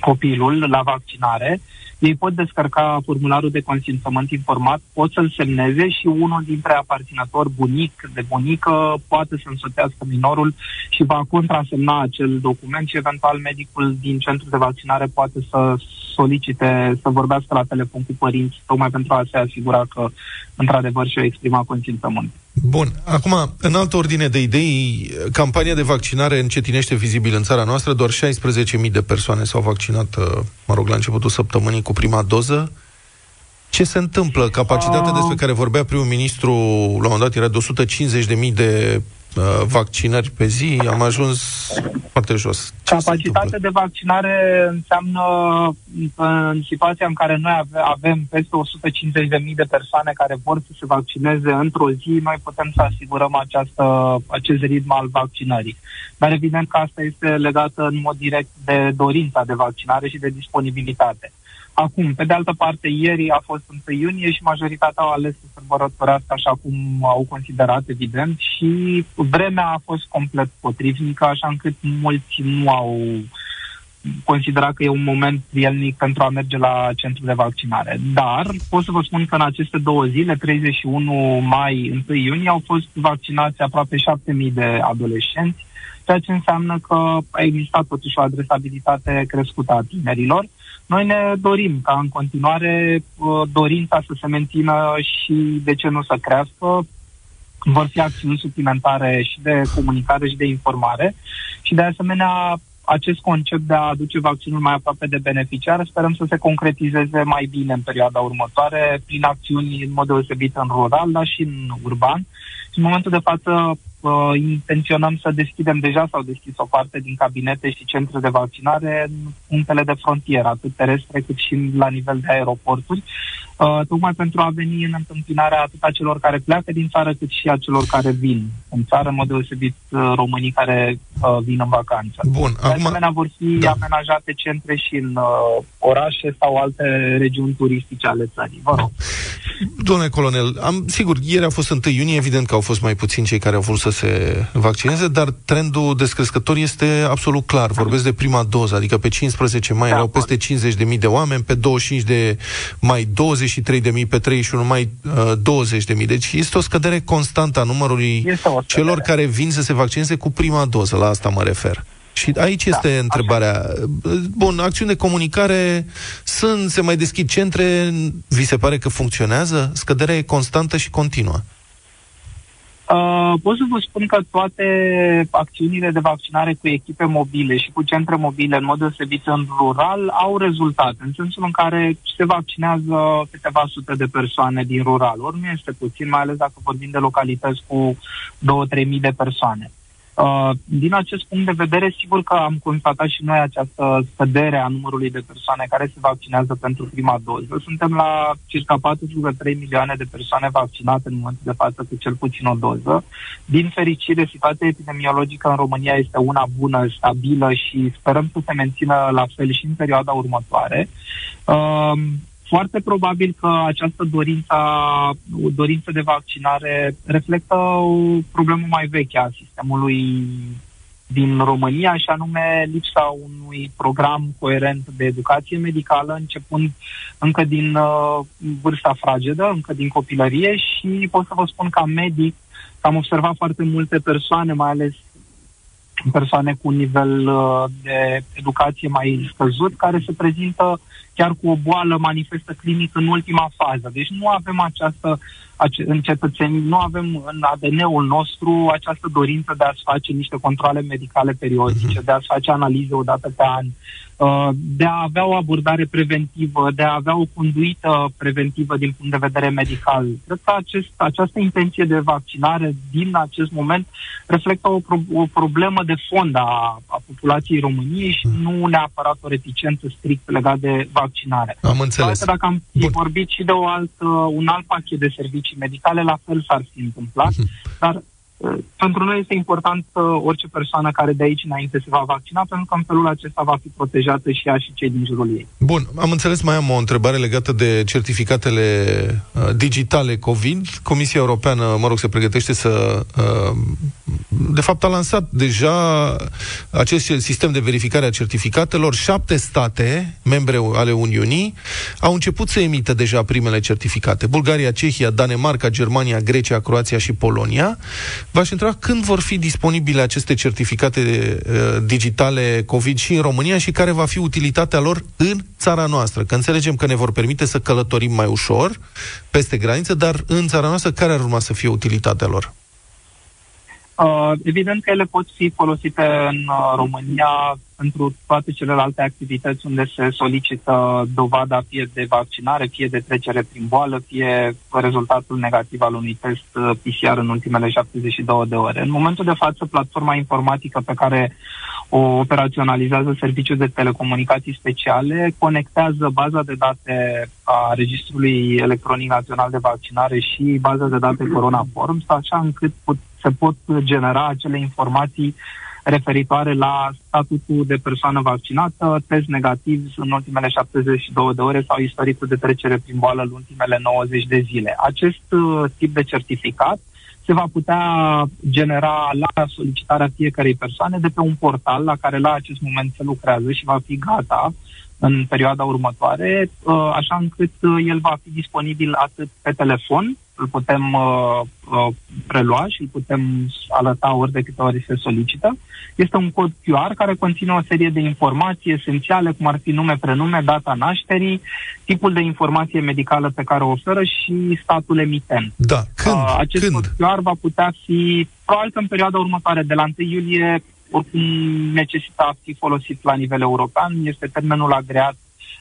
copilul la vaccinare, uh, ei pot descărca formularul de consimțământ informat, pot să-l semneze și unul dintre aparținători, bunic de bunică, poate să însoțească minorul și va contrasemna acel document și eventual medicul din centrul de vaccinare poate să solicite să vorbească la telefon cu părinți, tocmai pentru a se asigura că într-adevăr și-o exprima consimțământ. Bun. Acum, în altă ordine de idei, campania de vaccinare încetinește vizibil în țara noastră. Doar 16.000 de persoane s-au vaccinat, uh, mă rog, la începutul săptămânii cu prima doză. Ce se întâmplă? Capacitatea despre care vorbea primul ministru la un moment dat era de 150.000 de Uh, vaccinări pe zi, am ajuns foarte jos. Ce Capacitatea de vaccinare înseamnă în situația în care noi avem peste 150.000 de persoane care vor să se vaccineze într-o zi, noi putem să asigurăm această, acest ritm al vaccinării. Dar evident că asta este legată în mod direct de dorința de vaccinare și de disponibilitate. Acum, pe de altă parte, ieri a fost 1 iunie și majoritatea au ales să sărbătorească așa cum au considerat, evident, și vremea a fost complet potrivnică, așa încât mulți nu au considerat că e un moment prielnic pentru a merge la centrul de vaccinare. Dar pot să vă spun că în aceste două zile, 31 mai, 1 iunie, au fost vaccinați aproape 7.000 de adolescenți, ceea ce înseamnă că a existat totuși o adresabilitate crescută a tinerilor. Noi ne dorim ca în continuare uh, dorința să se mențină și de ce nu să crească. Vor fi acțiuni suplimentare și de comunicare și de informare și de asemenea acest concept de a aduce vaccinul mai aproape de beneficiar sperăm să se concretizeze mai bine în perioada următoare prin acțiuni în mod deosebit în rural, dar și în urban. Și în momentul de față uh, intenționăm să deschidem deja sau deschis o parte din cabinete și centre de vaccinare în punctele de frontieră, atât terestre cât și la nivel de aeroporturi, uh, tocmai pentru a veni în întâmpinarea atât a celor care pleacă din țară cât și a celor care vin în țară, în mod deosebit uh, românii care uh, vin în vacanță. Bun, de acum... asemenea, vor fi da. amenajate centre și în uh, orașe sau alte regiuni turistice ale țării. Vă rog. Domnule colonel, am, sigur, ieri a fost 1 iunie, evident că au fost mai puțini cei care au vrut să se vaccineze, dar trendul descrescător este absolut clar. Vorbesc de prima doză, adică pe 15 mai da, erau peste 50.000 de oameni, pe 25 de mai 23.000, pe 31 mai uh, 20.000. Deci este o scădere constantă a numărului celor care vin să se vaccineze cu prima doză, la asta mă refer. Și aici da, este întrebarea. Așa. Bun, acțiuni de comunicare sunt, se mai deschid centre, vi se pare că funcționează? Scăderea e constantă și continuă. Uh, pot să vă spun că toate acțiunile de vaccinare cu echipe mobile și cu centre mobile, în mod deosebit în rural, au rezultat, în sensul în care se vaccinează câteva sute de persoane din rural. Ori nu este puțin, mai ales dacă vorbim de localități cu 2-3 mii de persoane. Uh, din acest punct de vedere, sigur că am constatat și noi această scădere a numărului de persoane care se vaccinează pentru prima doză. Suntem la circa 4,3 milioane de persoane vaccinate în momentul de față cu cel puțin o doză. Din fericire, situația epidemiologică în România este una bună, stabilă și sperăm să se mențină la fel și în perioada următoare. Uh, foarte probabil că această dorință, dorință de vaccinare reflectă o problemă mai veche a sistemului din România, și anume lipsa unui program coerent de educație medicală, începând încă din uh, vârsta fragedă, încă din copilărie și pot să vă spun ca medic am observat foarte multe persoane, mai ales persoane cu un nivel uh, de educație mai scăzut, care se prezintă chiar cu o boală manifestă clinic în ultima fază. Deci nu avem această, în cetățenii, nu avem în ADN-ul nostru această dorință de a-ți face niște controle medicale periodice, uh-huh. de a-ți face analize odată pe an, Uh, de a avea o abordare preventivă, de a avea o conduită preventivă din punct de vedere medical. Cred că acest, această intenție de vaccinare din acest moment reflectă o, pro, o problemă de fond a, a populației României și nu neapărat o reticență strict legat de vaccinare. Am înțeles. Dacă am fi vorbit și de o alt, un alt pachet de servicii medicale, la fel s-ar fi întâmplat, uh-huh. dar pentru noi este important că orice persoană care de aici înainte se va vaccina, pentru că în felul acesta va fi protejată și ea și cei din jurul ei. Bun, am înțeles, mai am o întrebare legată de certificatele uh, digitale COVID. Comisia Europeană, mă rog, se pregătește să... Uh, de fapt, a lansat deja acest sistem de verificare a certificatelor. Șapte state, membre ale Uniunii, au început să emită deja primele certificate. Bulgaria, Cehia, Danemarca, Germania, Grecia, Croația și Polonia. V-aș întreba când vor fi disponibile aceste certificate uh, digitale COVID și în România și care va fi utilitatea lor în țara noastră. Că înțelegem că ne vor permite să călătorim mai ușor peste graniță, dar în țara noastră care ar urma să fie utilitatea lor? Uh, evident că ele pot fi folosite în uh, România pentru toate celelalte activități unde se solicită dovada fie de vaccinare, fie de trecere prin boală, fie rezultatul negativ al unui test uh, PCR în ultimele 72 de ore. În momentul de față, platforma informatică pe care o operaționalizează serviciul de telecomunicații speciale conectează baza de date a Registrului Electronic Național de Vaccinare și baza de date Corona Forms, așa încât put, se pot genera acele informații referitoare la statutul de persoană vaccinată, test negativ în ultimele 72 de ore sau istoricul de trecere prin boală în ultimele 90 de zile. Acest uh, tip de certificat se va putea genera la solicitarea fiecarei persoane de pe un portal la care la acest moment se lucrează și va fi gata în perioada următoare, uh, așa încât uh, el va fi disponibil atât pe telefon, îl putem uh, uh, prelua și îl putem alăta ori de câte ori se solicită. Este un cod QR care conține o serie de informații esențiale, cum ar fi nume, prenume, data nașterii, tipul de informație medicală pe care o oferă și statul emitent. Da, când? Uh, acest când? cod QR va putea fi, probabil că în perioada următoare, de la 1 iulie, oricum necesită a fi folosit la nivel european. Este termenul agreat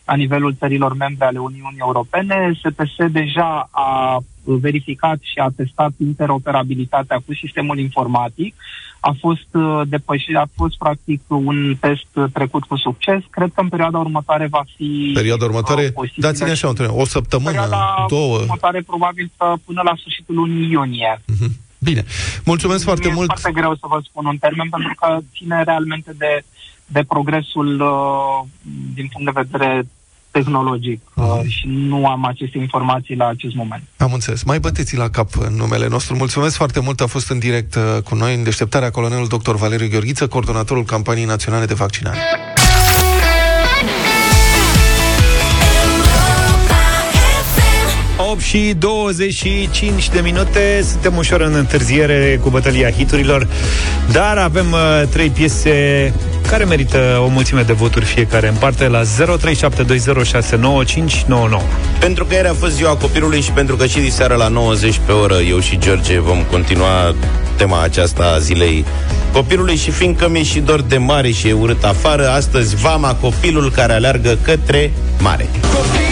la nivelul țărilor membre ale Uniunii Europene. STS deja a verificat și a testat interoperabilitatea cu sistemul informatic. A fost uh, depășit, a fost practic un test trecut cu succes. Cred că în perioada următoare va fi Perioada următoare, uh, dați-ne așa o, o săptămână, perioada două. următoare probabil că până la sfârșitul lunii iunie. Mhm. Bine. Mulțumesc foarte Mi-e mult. foarte greu să vă spun un termen pentru că ține realmente de, de progresul uh, din punct de vedere tehnologic uh, și nu am aceste informații la acest moment. Am înțeles. Mai băteți la cap în numele nostru. Mulțumesc foarte mult. A fost în direct uh, cu noi în deșteptarea colonelul dr. Valeriu Gheorghiță, coordonatorul campaniei naționale de vaccinare. 8 și 25 de minute Suntem ușor în întârziere cu bătălia hiturilor Dar avem uh, trei piese care merită o mulțime de voturi fiecare în parte la 0372069599. Pentru că ieri a fost ziua copilului și pentru că și diseară la 90 pe oră eu și George vom continua tema aceasta a zilei copilului și fiindcă mi-e și dor de mare și e urât afară, astăzi vama copilul care aleargă către mare. Pentru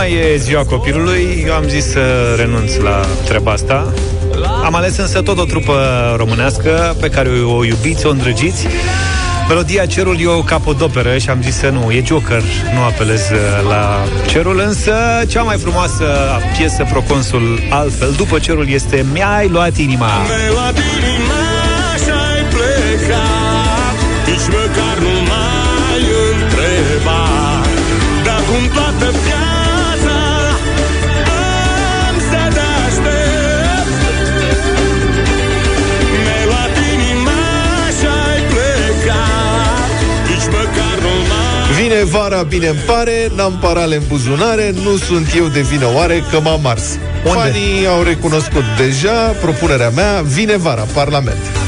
mai e ziua copilului, eu am zis să renunț la treaba asta. Am ales însă tot o trupă românească pe care o iubiți, o îndrăgiți. Melodia Cerul e o capodoperă și am zis să nu, e Joker, nu apelez uh, la Cerul, însă cea mai frumoasă piesă proconsul altfel, după Cerul, este Mi-ai luat inima. Mi-ai luat inima și-ai plecat Nici măcar Vine vara, bine îmi pare, n-am parale în buzunare, nu sunt eu de vină oare că m-am ars. Unde? Fanii au recunoscut deja propunerea mea, vine vara, Parlament.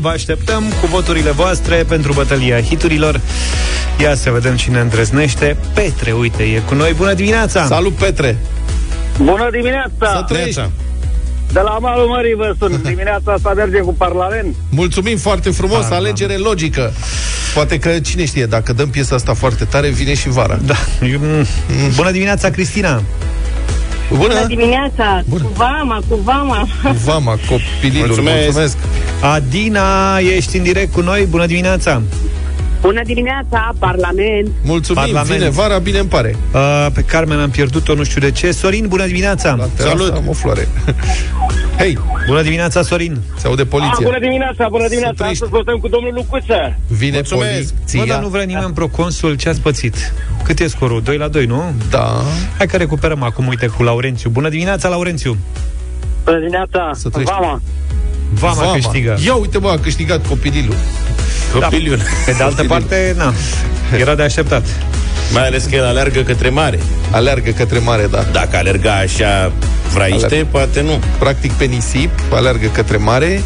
Vă așteptăm cu voturile voastre pentru bătălia hiturilor. Ia să vedem cine îndrăznește. Petre, uite, e cu noi. Bună dimineața! Salut, Petre! Bună dimineața! Să trăiești! De la malul mării vă sun. Dimineața asta merge cu Parlament. Mulțumim foarte frumos, Da, alegere logică. Poate că, cine știe, dacă dăm piesa asta foarte tare, vine și vara. Da. Bună dimineața, Cristina! Bună! Bună dimineața! Bună. Cu vama, cu vama! Vama, copililor, mulțumesc. Mulțumesc. Adina, ești în direct cu noi. Bună dimineața! Bună dimineața, Parlament! Mulțumim, Parlament. vine vara, bine îmi pare. Uh, pe Carmen am pierdut-o, nu știu de ce. Sorin, bună dimineața! Salut! Am o floare. Hei, Bună dimineața, Sorin! se aude Ah, poliția. bună dimineața, bună dimineața. trăiești. Astăzi votăm cu domnul Lucuță. Vine Mulțumesc. poliția. Bă, dar nu vrea nimeni proconsul, ce ați pățit? Cât e scorul? 2 la 2, nu? Da. Hai că recuperăm acum, uite, cu Laurențiu. Bună dimineața, Laurențiu! Bună dimineața, Să trăiești. Vama. Vama, câștigă. Ia uite, bă, a câștigat copilul. Copilul. Pe de altă parte, na, era de așteptat. Mai ales că el aleargă către mare. Aleargă către mare, da. Dacă alerga așa vraiște, Alergă. poate nu. Practic pe nisip, aleargă către mare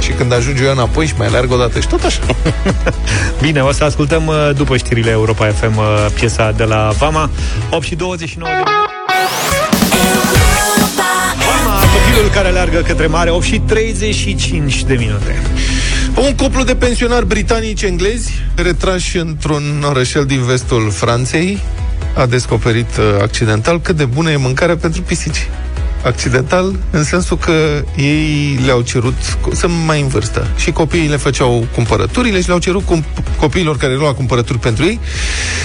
și când ajunge eu înapoi și mai aleargă o dată și tot așa. Bine, o să ascultăm uh, după știrile Europa FM uh, piesa de la Vama. 8 și 29 de minute. Vama, copilul care aleargă către mare, 8 și 35 de minute. Un cuplu de pensionari britanici-englezi, retrași într-un orășel din vestul Franței, a descoperit uh, accidental cât de bună e mâncarea pentru pisici. Accidental, în sensul că ei le-au cerut co- să mai în vârstă. Și copiii le făceau cumpărăturile și le-au cerut cum, copiilor care luau cumpărături pentru ei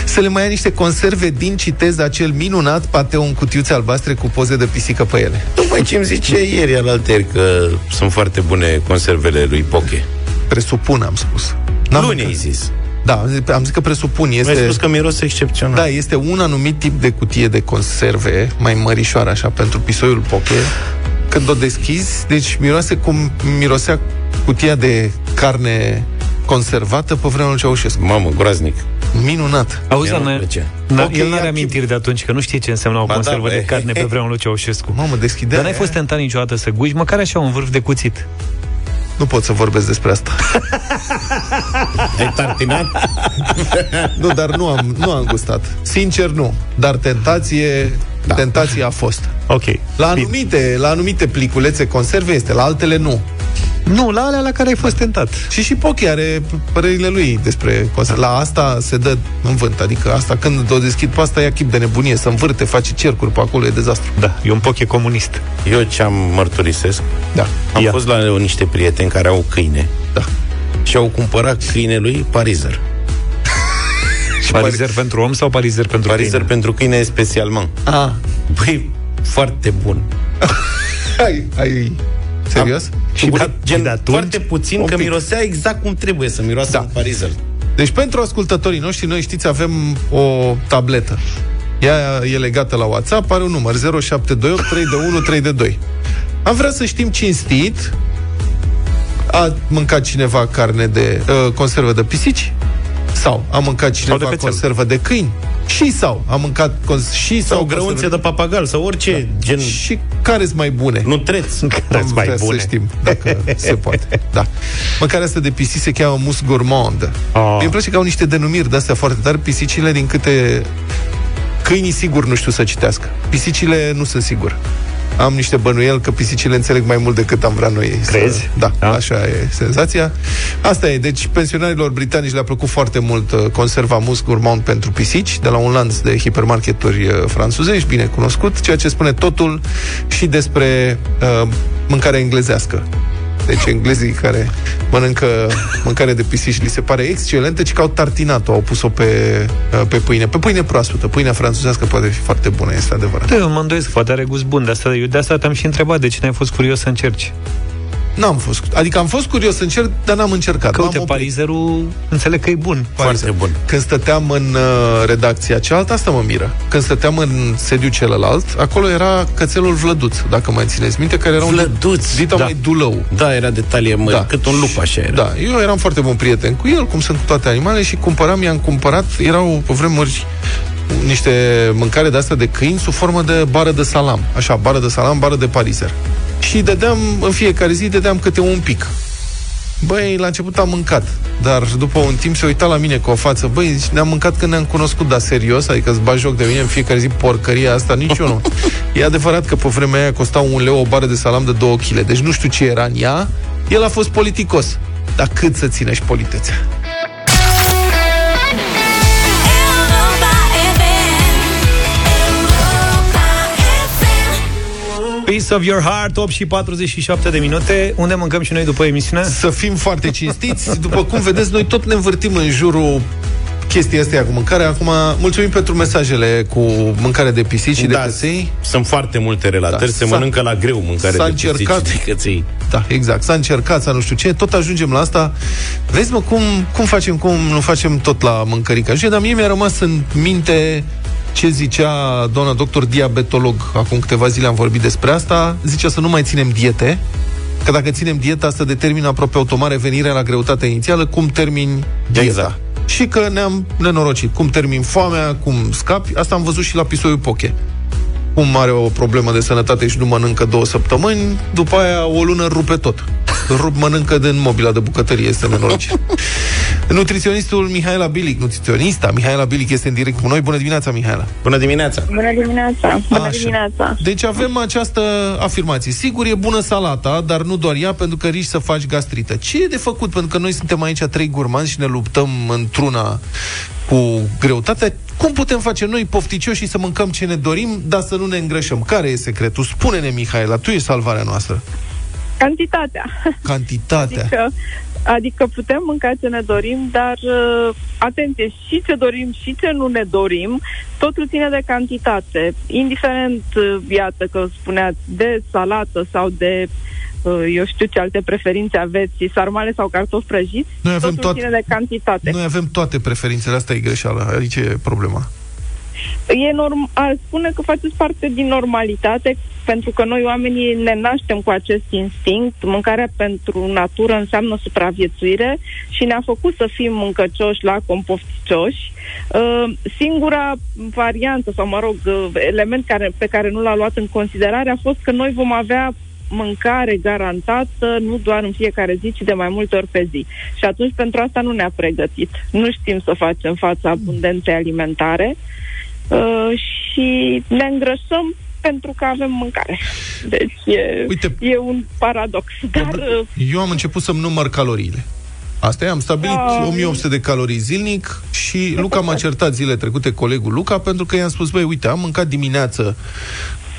să le mai ia niște conserve din, citez, acel minunat pateu în cutiuțe albastre cu poze de pisică pe ele. După ce îmi zice ieri alalteri că sunt foarte bune conservele lui Poche. Presupun, am spus. Luni ai zis. Da, am zis că presupun. Este, Mi-ai spus că miros excepțional. Da, este un anumit tip de cutie de conserve, mai mărișoară așa, pentru pisoiul poche. Când o deschizi, deci miroase cum mirosea cutia de carne conservată pe vremea lui Ceaușescu. Mamă, groaznic. Minunat. Auzi, Mie nu-mi doamne, plăcea. Na, Ok, el nu are ia amintiri de atunci, că nu știe ce însemna o Ba da, conservă bă, de carne e, pe e. vremea lui Ceaușescu. Mamă, deschidea Dar n-ai fost tentat niciodată să guși, măcar așa un vârf de cuțit. Nu pot să vorbesc despre asta. Ai tartinat? nu, dar nu am, nu am gustat. Sincer, nu. Dar tentație, da. tentație a fost. Ok. La anumite, la anumite pliculețe conserve este, la altele nu. Nu, la alea la care ai fost tentat. Și și Pochi are părerile lui despre conserve. La asta se dă în vânt. Adică asta când o deschid pe asta ia chip de nebunie, să învârte, face cercuri pe acolo, e dezastru. Da, e un poche comunist. Eu ce-am mărturisesc, Da. am Ia. fost la niște prieteni care au câine Da. și au cumpărat câinelui parizer. Parizer pentru om sau parizer pentru Parizer câine? pentru câine special, man. Ah, Băi, foarte bun. ai, ai, serios? Și de- de, gen, de atunci? foarte puțin, Un că pic. mirosea exact cum trebuie să miroasă Da. da. un parizer. Deci pentru ascultătorii noștri, noi știți, avem o tabletă. Ea e legată la WhatsApp, are un număr 0728 3 de 1 3 de 2. Am vrea să știm cinstit a mâncat cineva carne de uh, conservă de pisici? Sau a mâncat cineva de cățel. conservă de câini? Și sau a mâncat cons- și sau, Sau grăunțe conservă de papagal, sau orice da. gen... și care sunt mai bune? Nu treți. Care-s Am mai vrea bune? să știm dacă se poate. Da. Mâncarea asta de pisici se cheamă mus gourmand. Ah. Mie îmi place că au niște denumiri de astea foarte tari. Pisicile, din câte... Câinii sigur nu știu să citească. Pisicile nu sunt sigur. Am niște bănuiel că pisicile înțeleg mai mult decât am vrea noi. Crezi? Să... Da, Da. așa e senzația. Asta e. Deci pensionarilor britanici le-a plăcut foarte mult uh, conserva mus gourmand pentru pisici, de la un lanț de hipermarketuri uh, franțuzești, bine cunoscut, ceea ce spune totul și despre uh, mâncarea englezească. Deci englezii care mănâncă mâncare de pisici li se pare excelentă, ci că au tartinat-o, au pus-o pe, uh, pe pâine. Pe pâine proaspătă. Pâinea franțuzească poate fi foarte bună, este adevărat. Da, eu mă îndoiesc, poate are gust bun. De asta, eu de asta te-am și întrebat de ce n-ai fost curios să încerci. N-am fost. Adică am fost curios să încerc, dar n-am încercat. Că M-am uite, oprit. parizerul înțeleg că e bun. Foarte bun. Când stăteam în uh, redacția cealaltă, asta mă miră. Când stăteam în sediu celălalt, acolo era cățelul Vlăduț, dacă mai țineți minte, care era Vlăduț, un dita da. mai dulău. Da, era de talie mări, da. cât un lup așa era. Da, eu eram foarte bun prieten cu el, cum sunt cu toate animalele și cumpăram, i-am cumpărat, erau pe vremuri niște mâncare de asta de câini sub formă de bară de salam. Așa, bară de salam, bară de parizer. Și dădeam, în fiecare zi, dădeam câte un pic. Băi, la început am mâncat, dar după un timp se uita la mine cu o față, băi, zici, ne-am mâncat când ne-am cunoscut, dar serios, adică îți bagi joc de mine în fiecare zi porcăria asta, nici eu nu. E adevărat că pe vremea aia costa un leu o bară de salam de 2 kg, deci nu știu ce era în ea, el a fost politicos. Dar cât să ține și politețea? Piece of your heart, 8 și 47 de minute. Unde mâncăm și noi după emisiune? Să fim foarte cinstiți, după cum vedeți, noi tot ne învârtim în jurul chestia asta cu mâncare. Acum, mulțumim pentru mesajele cu mâncare de pisici și de Da, căței. Sunt foarte multe relatări, Da, se s-a- mănâncă la greu mâncare s-a de încercat- pisici și de căței. Da, exact. S-a încercat, să nu știu ce, tot ajungem la asta. Vezi, mă, cum, cum facem, cum nu facem tot la mâncărica. Și, dar mie mi-a rămas în minte ce zicea doamna doctor diabetolog. Acum câteva zile am vorbit despre asta. Zicea să nu mai ținem diete, că dacă ținem dieta, asta determină aproape automat revenirea la greutatea inițială, cum termini dieta. Exact. Și că ne-am nenorocit. Cum termin foamea, cum scapi. Asta am văzut și la pisoiul poche cum are o problemă de sănătate și nu mănâncă două săptămâni, după aia o lună rupe tot. Rup mănâncă din mobila de bucătărie, este nenorocit. Nutriționistul Mihaela Bilic, nutriționista Mihaela Bilic este în direct cu noi. Bună dimineața, Mihaela! Bună dimineața! Bună dimineața! Bună Așa. dimineața! Deci avem această afirmație. Sigur, e bună salata, dar nu doar ea, pentru că riști să faci gastrită. Ce e de făcut? Pentru că noi suntem aici trei gurmanzi și ne luptăm într-una cu greutatea. Cum putem face noi pofticioși să mâncăm ce ne dorim, dar să nu ne îngrășăm? Care e secretul? Spune-ne, Mihaela, tu ești salvarea noastră. Cantitatea. Cantitatea. Adică, adică putem mânca ce ne dorim, dar uh, atenție, și ce dorim și ce nu ne dorim, totul ține de cantitate. Indiferent, uh, iată că spuneați, de salată sau de uh, eu știu ce alte preferințe aveți, sarmale sau cartofi prăjiți, Noi avem totul toate- ține de cantitate. Noi avem toate preferințele, asta e greșeala, aici e problema. E norm- ar spune că faceți parte din normalitate, pentru că noi oamenii ne naștem cu acest instinct. Mâncarea pentru natură înseamnă supraviețuire și ne-a făcut să fim mâncăcioși la compofticioși. Uh, singura variantă, sau mă rog, uh, element care, pe care nu l-a luat în considerare a fost că noi vom avea mâncare garantată, nu doar în fiecare zi, ci de mai multe ori pe zi. Și atunci pentru asta nu ne-a pregătit. Nu știm să facem fața abundenței alimentare uh, și ne îngrășăm pentru că avem mâncare. Deci e, Uite. e un paradox. Dar uh, Eu am început să-mi număr caloriile. Asta e, am stabilit Da. 1800 de calorii zilnic și Luca m-a certat zile trecute, colegul Luca, pentru că i-am spus, băi, uite, am mâncat dimineață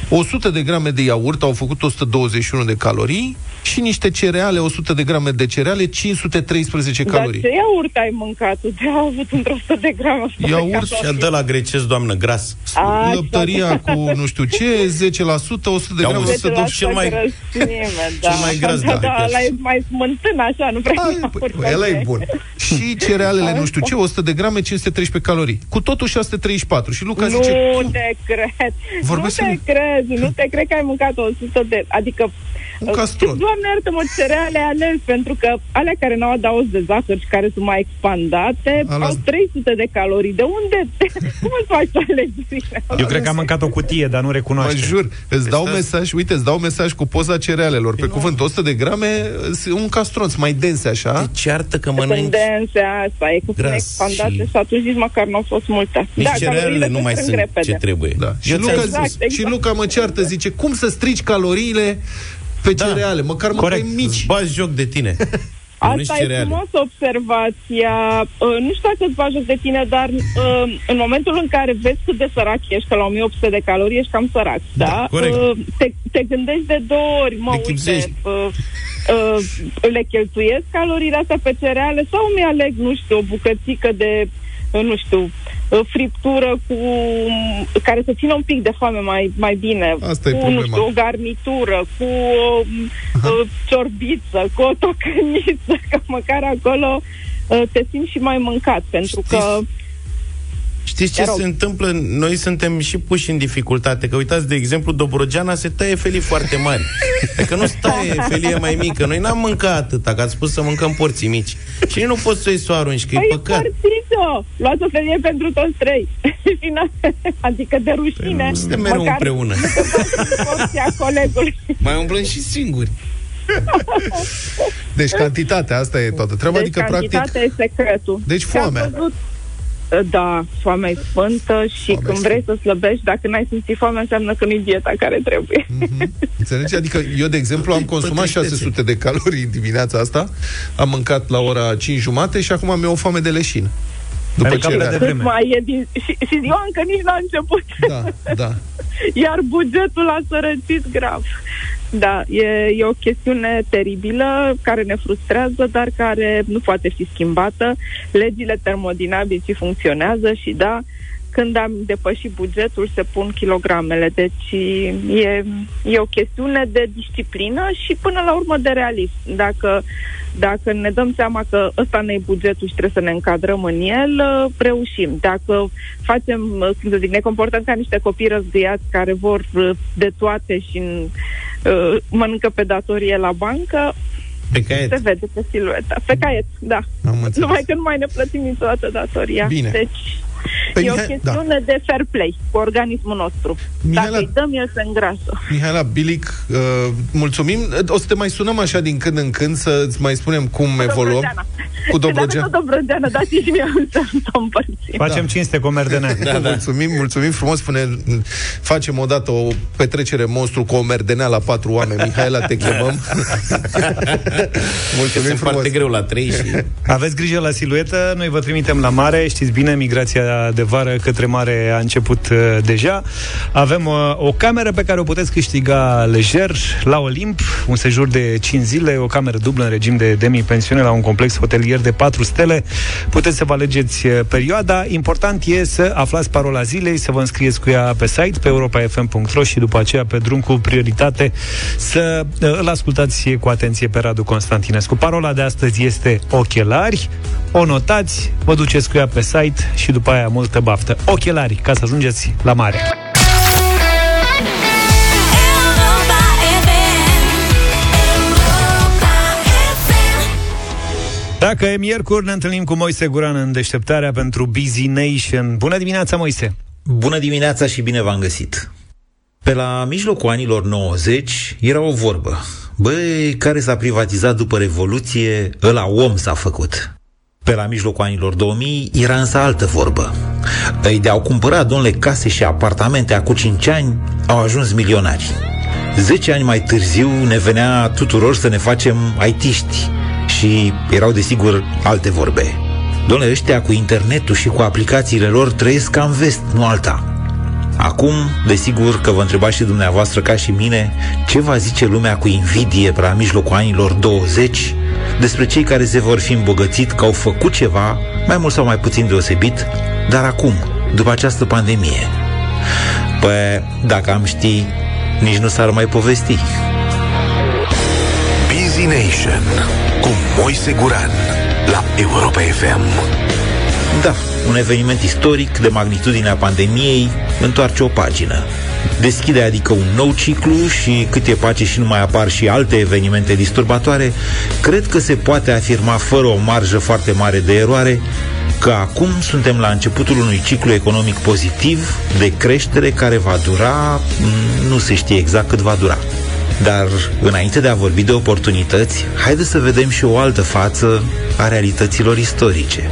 100 de grame de iaurt, au făcut 121 de calorii și niște cereale, 100 de grame de cereale, 513 dar calorii. ce iaurt ai mâncat? Tu de a avut într-o 100 de grame 100 de Iaurt calorii. Și dă la grecesc, doamnă, gras. Așa. Lăptăria cu nu știu ce, 10%, 100 de grame, Auzi, 120 cel mai- grăsime, da. cel mai gras, da. da. Da, ăla e mai smântân, așa, nu prea iaurt. Păi, ăla e bun. Și cerealele, nu știu ce, 100 de grame, 513 calorii. Cu totul 634. Și Luca nu zice, te cred. Vorbesc nu te serios. cred. Nu te cred că ai mâncat 100 de... Adică... Un castron. Doamne iartă-mă, cereale ales, pentru că alea care n-au adaos de zahăr și care sunt mai expandate Ala- au 300 de calorii. De unde? Cum îți faci alegerile? Eu cred că am mâncat o cutie, dar nu Mă recunoaște. jur, îți dau mesaj, uite, îți dau mesaj cu poza cerealelor. Pe cuvânt, 100 de grame, s- un castron, sunt mai dense așa. Deci iartă că Sunt mănânci... dense asta, e că sunt Gras expandate și- și... atunci nici măcar nu au fost multe. Nici cerealele caloriile nu mai se sunt strâng repede. ce trebuie. Da. Și, Eu Luca, ți-am Exact, zis, exact. și Luca mă ceartă, zice, cum să strici caloriile pe Da. cereale? Măcar măcar Corect, mici. îți bagi joc de tine. Mănânci Asta e cereale. frumos observația. Uh, nu știu dacă îți bagi joc de tine, dar uh, în momentul în care vezi cât de sărac ești, că la 1800 de calorii ești cam sărac, da? corect. Uh, te, te gândești de două ori, mă, Le uite, chipzești. uh, uh, le cheltuiesc caloriile astea pe cereale sau mi aleg, nu știu, o bucățică de, uh, nu știu, uh, friptură cu care să țină un pic de foame mai, mai bine. Asta e cu, nu problema. știu, o garnitură, cu o uh, ciorbiță, cu o tocăniță, că măcar acolo uh, te simți și mai mâncat, pentru Știți- că Știți ce Te rog. se întâmplă? Noi suntem și puși în dificultate. Că uitați, de exemplu, Dobrogeana se taie felii foarte mari. Adică nu staie felie mai mică. Noi n-am mâncat atâta, că ați spus să mâncăm porții mici. Și nu poți să-i să o arunci, că e Păi păcat. împărțiți-o! Luați o felie pentru toți trei. Și n- adică de rușine. Păi nu suntem mereu măcar împreună. porția colegului. Mai umblăm și singuri. Deci cantitatea, asta e toată treaba. Deci adică, practic, cantitatea e secretul. Deci Și am foamea. văzut- Da, foamea e sfântă și Foamea când e vrei să slăbești, dacă n-ai simțit foamea, înseamnă că nu-i dieta care trebuie. Înțelegi? Adică eu, de exemplu, am consumat tristețe. 600 de calorii în dimineața asta, am mâncat la ora 5 jumate și acum mi-e o foame de leșin. După Ai mâncat ce prea era... devreme. mai e din... și, și ziua încă nici n-a început. Da, da. Iar bugetul a sărăcit grav. Da, e, e o chestiune teribilă care ne frustrează, dar care nu poate fi schimbată. Legile termodinamicii funcționează și da, când am depășit bugetul se pun kilogramele. Deci e, e o chestiune de disciplină și până la urmă de realism. Dacă, dacă ne dăm seama că ăsta ne e bugetul și trebuie să ne încadrăm în el, uh, reușim. Dacă facem, uh, cum să zic, ne comportăm ca niște copii răzgâiați care vor uh, de toate și uh, mănâncă pe datorie la bancă, Pe caiet. se vede pe silueta. Pe caiet, da. Am înțeles. Numai că nu mai ne plătim niciodată datoria. Bine. Deci Păi, e o Mihai- chestiune de fair play cu organismul nostru. Mihaela- Dacă îi dăm, el se îngrasă. Mihaela Bilic, uh, mulțumim. O să te mai sunăm așa din când în când să-ți mai spunem cum evoluăm. Dobrogeana. Cu Dacă Dobrogeana. tot Dobrogeana, dați și mie să să împărțim. Facem Da. cinste cu merdenea. Da, da. Mulțumim, mulțumim frumos. Spune, facem odată o petrecere monstru cu o merdenea la patru oameni. Mihaela, te chemăm. mulțumim Sunt frumos. foarte greu la trei și... Aveți grijă la siluetă, noi vă trimitem la mare, știți bine, migrația de vară către mare a început uh, deja. Avem uh, o cameră pe care o puteți câștiga lejer la Olimp, un sejur de 5 zile, o cameră dublă în regim de demi-pensiune la un complex hotelier hotelier de 4 stele. Puteți să vă alegeți uh, perioada. Important e să aflați parola zilei, să vă înscrieți cu ea pe site, pe europa.fm.ro și după aceea pe drum cu prioritate să uh, îl ascultați cu atenție pe Radu Constantinescu. Parola de astăzi este ochelari. O notați, vă duceți cu ea pe site și după aia multă baftă. Ochelari, ca să ajungeți la mare. Dacă e miercuri, ne întâlnim cu Moise Guran în deșteptarea pentru Busy Nation. Bună dimineața, Moise! Bună dimineața și bine v-am găsit! Pe la mijlocul anilor 90 era o vorbă. Băi, care s-a privatizat după Revoluție, ăla om s-a făcut. Pe la mijlocul anilor 2000 era însă altă vorbă. Ei de-au cumpărat, domnule, case și apartamente acum 5 ani, au ajuns milionari. 10 ani mai târziu ne venea tuturor să ne facem aitiști și erau desigur alte vorbe. Domnule, ăștia cu internetul și cu aplicațiile lor trăiesc ca în vest, nu alta. Acum, desigur că vă întrebați și dumneavoastră ca și mine ce va zice lumea cu invidie pe la mijlocul anilor 20 despre cei care se vor fi îmbogățit că au făcut ceva, mai mult sau mai puțin deosebit, dar acum, după această pandemie. Păi, dacă am ști, nici nu s-ar mai povesti. Busy Nation cu Moise Guran la Europa FM. Da, un eveniment istoric de magnitudinea pandemiei întoarce o pagină. Deschide adică un nou ciclu și cât e pace și nu mai apar și alte evenimente disturbatoare, cred că se poate afirma fără o marjă foarte mare de eroare că acum suntem la începutul unui ciclu economic pozitiv de creștere care va dura, nu se știe exact cât va dura. Dar, înainte de a vorbi de oportunități, haideți să vedem și o altă față a realităților istorice.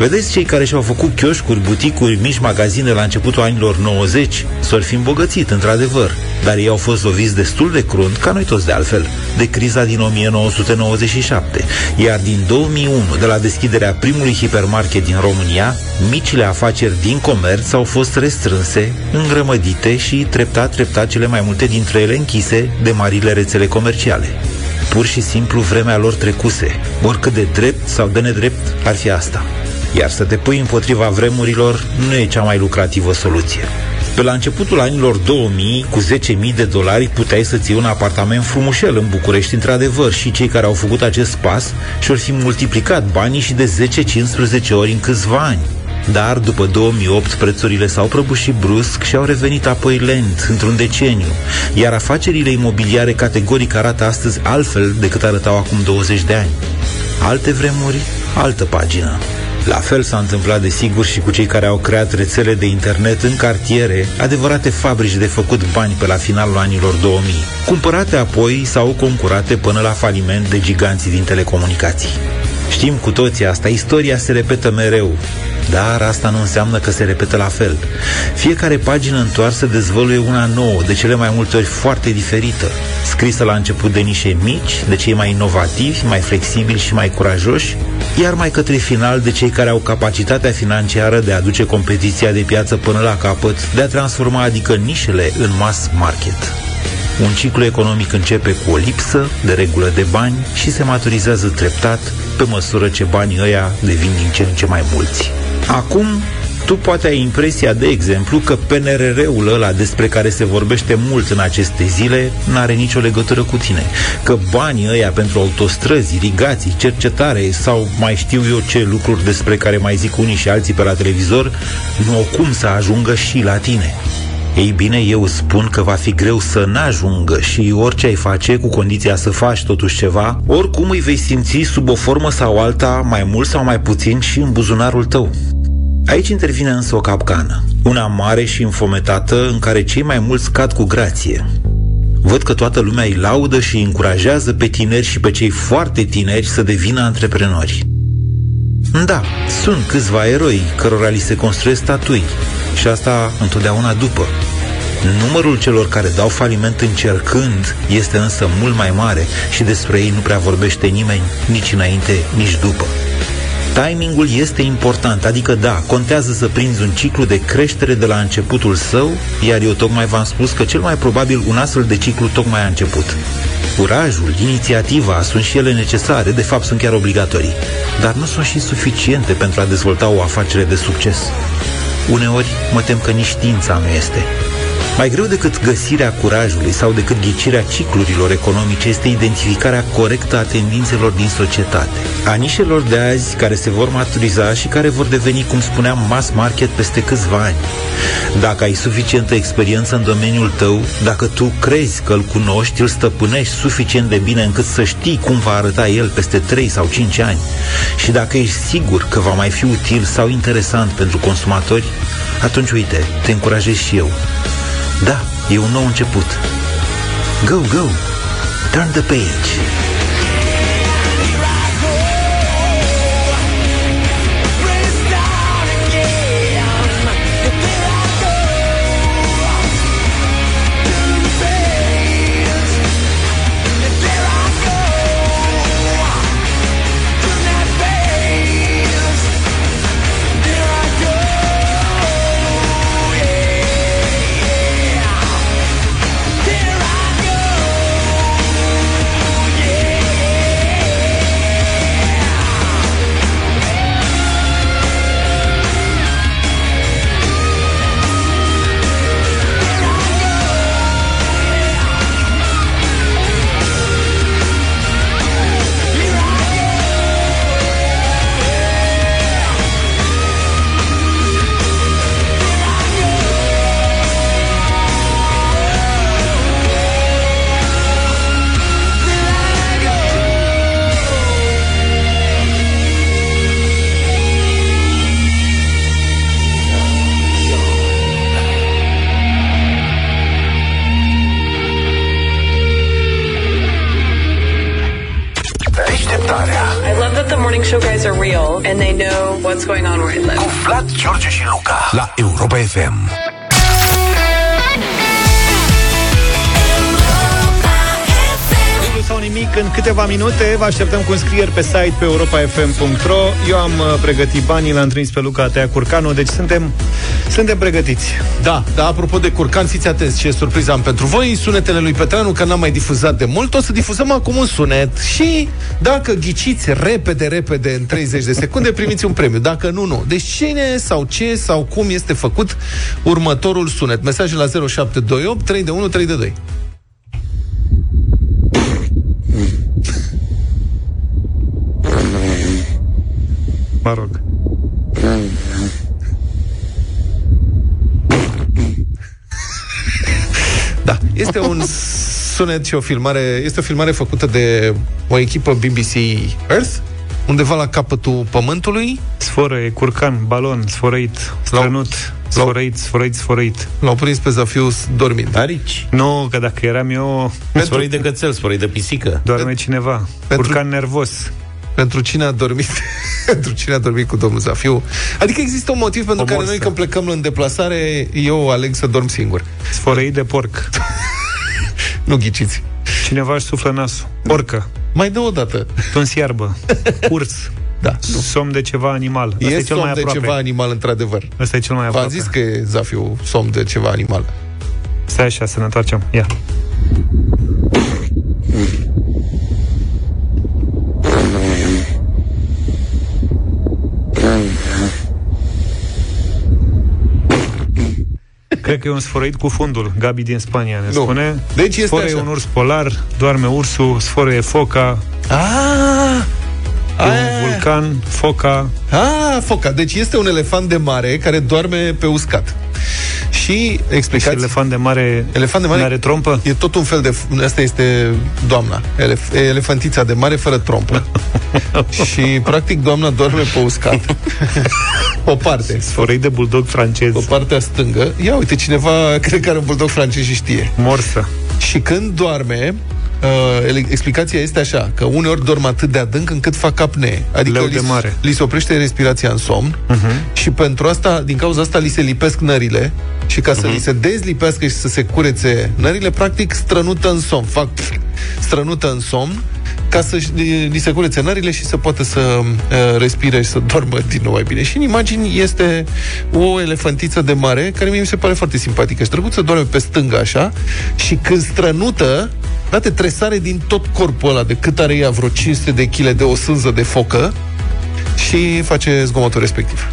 Vedeți cei care și-au făcut chioșcuri, buticuri, mici magazine la începutul anilor 90 s-or fi îmbogățit, într-adevăr, dar ei au fost loviți destul de crunt, ca noi toți de altfel, de criza din 1997. Iar din 2001, de la deschiderea primului hipermarket din România, micile afaceri din comerț au fost restrânse, îngrămădite și treptat, treptat cele mai multe dintre ele închise de marile rețele comerciale. Pur și simplu vremea lor trecuse, oricât de drept sau de nedrept ar fi asta. Iar să te pui împotriva vremurilor nu e cea mai lucrativă soluție. Pe la începutul anilor 2000, cu 10.000 de dolari, puteai să ții un apartament frumușel în București, într-adevăr, și cei care au făcut acest pas și-or fi multiplicat banii și de 10-15 ori în câțiva ani. Dar după 2008 prețurile s-au prăbușit brusc și au revenit apoi lent, într-un deceniu, iar afacerile imobiliare categoric arată astăzi altfel decât arătau acum 20 de ani. Alte vremuri, altă pagină. La fel s-a întâmplat, desigur, și cu cei care au creat rețele de internet în cartiere, adevărate fabrici de făcut bani pe la finalul anilor 2000, cumpărate apoi sau concurate până la faliment de giganții din telecomunicații. Știm cu toții asta, istoria se repetă mereu, dar asta nu înseamnă că se repetă la fel. Fiecare pagină întoarsă dezvăluie una nouă, de cele mai multe ori foarte diferită, scrisă la început de nișe mici, de cei mai inovativi, mai flexibili și mai curajoși, iar mai către final de cei care au capacitatea financiară de a duce competiția de piață până la capăt, de a transforma adică nișele în mass market. Un ciclu economic începe cu o lipsă de regulă de bani și se maturizează treptat pe măsură ce banii ăia devin din ce în ce mai mulți. Acum, tu poate ai impresia, de exemplu, că PNRR-ul ăla despre care se vorbește mult în aceste zile n-are nicio legătură cu tine. Că banii ăia pentru autostrăzi, irigații, cercetare sau mai știu eu ce lucruri despre care mai zic unii și alții pe la televizor, nu au cum să ajungă și la tine. Ei bine, eu spun că va fi greu să n-ajungă și orice ai face, cu condiția să faci totuși ceva, oricum îi vei simți sub o formă sau alta, mai mult sau mai puțin și în buzunarul tău. Aici intervine însă o capcană, una mare și înfometată în care cei mai mulți cad cu grație. Văd că toată lumea îi laudă și îi încurajează pe tineri și pe cei foarte tineri să devină antreprenori. Da, sunt câțiva eroi cărora li se construiesc statui și asta întotdeauna după. Numărul celor care dau faliment încercând este însă mult mai mare și despre ei nu prea vorbește nimeni nici înainte, nici după. Timingul este important, adică da, contează să prinzi un ciclu de creștere de la începutul său, iar eu tocmai v-am spus că cel mai probabil un astfel de ciclu tocmai a început. Curajul, inițiativa sunt și ele necesare, de fapt sunt chiar obligatorii, dar nu sunt și suficiente pentru a dezvolta o afacere de succes. Uneori mă tem că nici știința nu este. Mai greu decât găsirea curajului sau decât ghicirea ciclurilor economice este identificarea corectă a tendințelor din societate. A nișelor de azi care se vor maturiza și care vor deveni, cum spuneam, mass market peste câțiva ani. Dacă ai suficientă experiență în domeniul tău, dacă tu crezi că îl cunoști, îl stăpânești suficient de bine încât să știi cum va arăta el peste 3 sau 5 ani și dacă ești sigur că va mai fi util sau interesant pentru consumatori, atunci uite, te încurajez și eu. Da, e un nou început. Go, go! Turn the page! What's going on where I live. Cu Vlad, George și Luca La Europa FM Nu sau nimic, în câteva minute vă așteptăm cu înscrieri pe site pe europafm.ro Eu am uh, pregătit banii, l-am trimis pe Luca Tea Curcanu, deci suntem, suntem pregătiți. Da, da, apropo de curcan, fiți atenți ce surpriză am pentru voi. Sunetele lui Petreanu, că n-am mai difuzat de mult, o să difuzăm acum un sunet și dacă ghiciți repede, repede, în 30 de secunde, primiți un premiu. Dacă nu, nu. Deci cine sau ce sau cum este făcut următorul sunet? Mesaje la 0728 3 de 1 3 de 2. Mă rog. Da, este un sunet și o filmare, este o filmare făcută de o echipă BBC Earth, undeva la capătul pământului. Sforăie, curcan, balon, sfărăit, strănut, sfărăit, sfărăit, sfărăit. L-au prins pe Zafius dormind. Arici. Nu, că dacă eram eu... Sfărăit de cățel, sfărăit de pisică. Doarme cineva. Pentru- Curcan nervos. Pentru cine a dormit Pentru cine a dormit cu domnul Zafiu Adică există un motiv pentru O care morsă. noi când plecăm în deplasare Eu aleg să dorm singur Sfărăit de porc. Nu ghiciți Cineva își suflă nasul. Porcă. Mai dă o dată Tuns iarbă. Urs. Da, Somn de ceva animal. Asta E, e cel somn mai de aproape. ceva animal într-adevăr Asta e cel mai V-am aproape. zis că e Zafiu somn de ceva animal Stai așa, să ne întoarcem. Ia. Cred că e un sfărăit cu fundul. Gabi din Spania ne Nu. spune. Deci este Sforă e așa. un urs polar, doarme ursul, sforă e foca, Ah, e un vulcan, foca. ah, foca Deci este un elefant de mare care doarme pe uscat Și Și explicați elefant de mare, Elefant de mare are trompă? E tot un fel de... Asta este doamna. Elef, elefantița de mare fără trompă. și, practic, doamna doarme pe uscat. o parte. Sfărăit de buldog francez. Pe partea stângă. Ia uite, cineva cred că are un bulldog francez și știe. Morsă. Și când doarme, uh, ele- explicația este așa, că uneori dorm atât de adânc încât fac apnee. Adică Leu li, de mare. li se oprește respirația în somn Uh-huh. și pentru asta, din cauza asta, li se lipesc nările și ca să li se dezlipească și să se curețe nările, practic strănută în somn. Fac strănută în somn ca să li se curețe nările și să poată să uh, respire și să doarmă din nou mai bine. Și în imagini este o elefantiță de mare, care mie mi se pare foarte simpatică și drăguță, doarme pe stânga așa și când strănută, date tresare din tot corpul ăla, de cât are ea, vreo 500 de kg de o sânză de focă, și face zgomotul respectiv.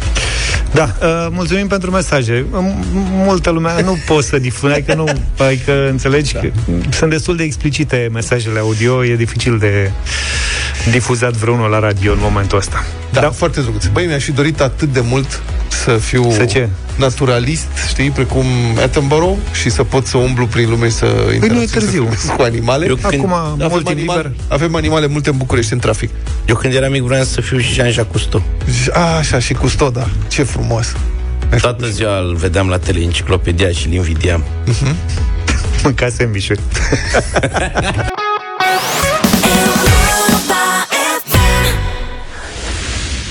Da, uh, mulțumim pentru mesaje. M- multă lume nu pot să difun, adică nu, adică înțelegi da. că sunt destul de explicite mesajele audio, e dificil de difuzat vreunul la radio în momentul ăsta. Da, da. foarte drăguț. Băi, mi-aș fi dorit atât de mult să fiu să ce? naturalist, știi, precum Attenborough și să pot să umblu prin lume să păi nu e târziu. cu animale. Eu când, Acum, avem, mult animal, avem animale multe în București, în trafic. Eu când eram mic vreau să fiu și Jean-Jacques Cousteau. A, așa, și Cousteau, da. Ce frumos. Toată ziua îl vedeam la tele enciclopedia și îl invidiam. Uh-huh. Mânca sandvișuri.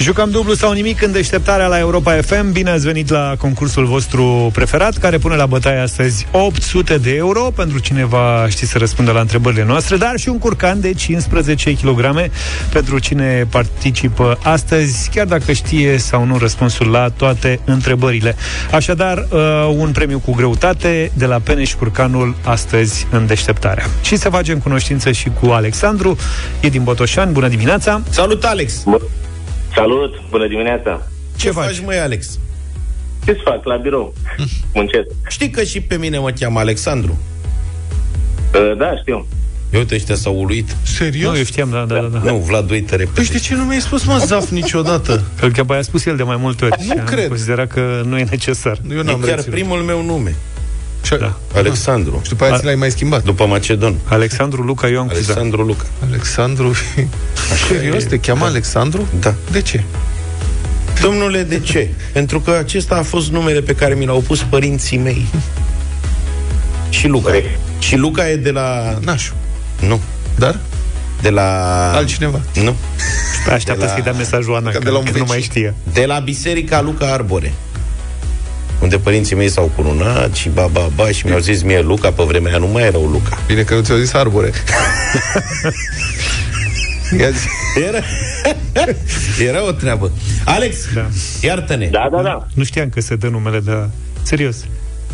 Jucăm dublu sau nimic în deșteptarea la Europa FM. Bine ați venit la concursul vostru preferat, care pune la bătaie astăzi 800 de euro pentru cine va ști să răspundă la întrebările noastre, dar și un curcan de 15 kg pentru cine participă astăzi, chiar dacă știe sau nu răspunsul la toate întrebările. Așadar, uh, un premiu cu greutate de la Peneș Curcanul astăzi în deșteptarea. Și să facem cunoștință și cu Alexandru, e din Botoșani. Bună dimineața! Salut, Alex! Salut, bună dimineața! Ce faci, măi, Alex? Ce să fac? La birou. Muncesc. Știi că și pe mine mă cheamă Alexandru? Uh, da, știu. Eu uite, ăștia s-au uluit. Serios? Nu, eu știam, da, da, da. da. Nu, Vlad, uite repede. Păi de ce nu mi-ai spus, mă, Zaf, niciodată? Că că a spus el de mai multe ori. Nu și am cred. Considera că nu e necesar. Eu E n-am chiar reținut. primul meu nume. Și- Da. Alexandru. Și după aia ți l-ai mai schimbat. După Macedon. Alexandru Luca Ioan Cuza. Alexandru Luca. Alexandru. Serios? Te cheamă Alexandru? Da. De ce? Domnule, de ce? Pentru că acesta a fost numele pe care mi l-au pus părinții mei. Și Luca. Și Luca e de la... Nașu. Nu. Dar? De la... Altcineva. Nu. Așteaptă De la- să-i dea mesajul Ana, Că că, de la un că nu vecin. mai știe. De la Biserica Luca Arbore. Unde părinții mei s-au curunat și ba, ba, ba, și mi-au zis mie Luca, pe vremea aia nu mai erau Luca. Bine că nu ți-au zis arbore. Ia zi. Era, era o treabă. Alex, Da. iartă-ne. Da, da, da. Nu știam că se dă numele de... Serios.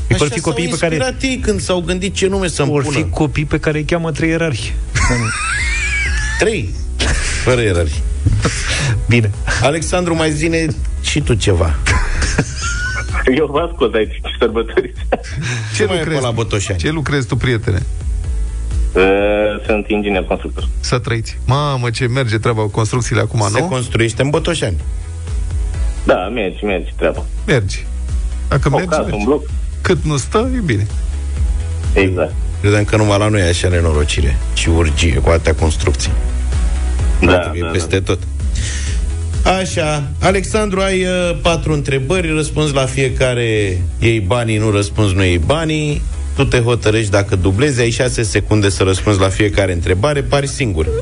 E vor Așa fi s-au copii pe care... inspirat ei când s-au gândit ce nume să-mi Vor pună. fi copii pe care îi cheamă trei ierarhi. Trei. Fără erări. Bine. Alexandru, mai zine și tu ceva. Eu vă ascult aici, sărbătoriți. Ce mai e pe lucrezi? la Botoșani? Ce lucrezi tu, prietene? Uh, Sunt inginer constructor. Să trăiți. Mamă, ce merge treaba cu construcțiile acum, Se nu? construiește în Botoșani. Da, mergi, mergi treaba. Mergi. Dacă O mergi, casă, mergi. un bloc. Cât nu stă, e bine. Exact. Credeam că numai la noi e așa nenorocire și urgie cu atâtea construcții. Da, E da, da. peste tot. Așa, Alexandru, ai uh, patru întrebări, răspunzi la fiecare, iei banii, nu răspunzi, nu iei banii, tu te hotărăști dacă dublezi, ai șase secunde să răspunzi la fiecare întrebare, pari singur.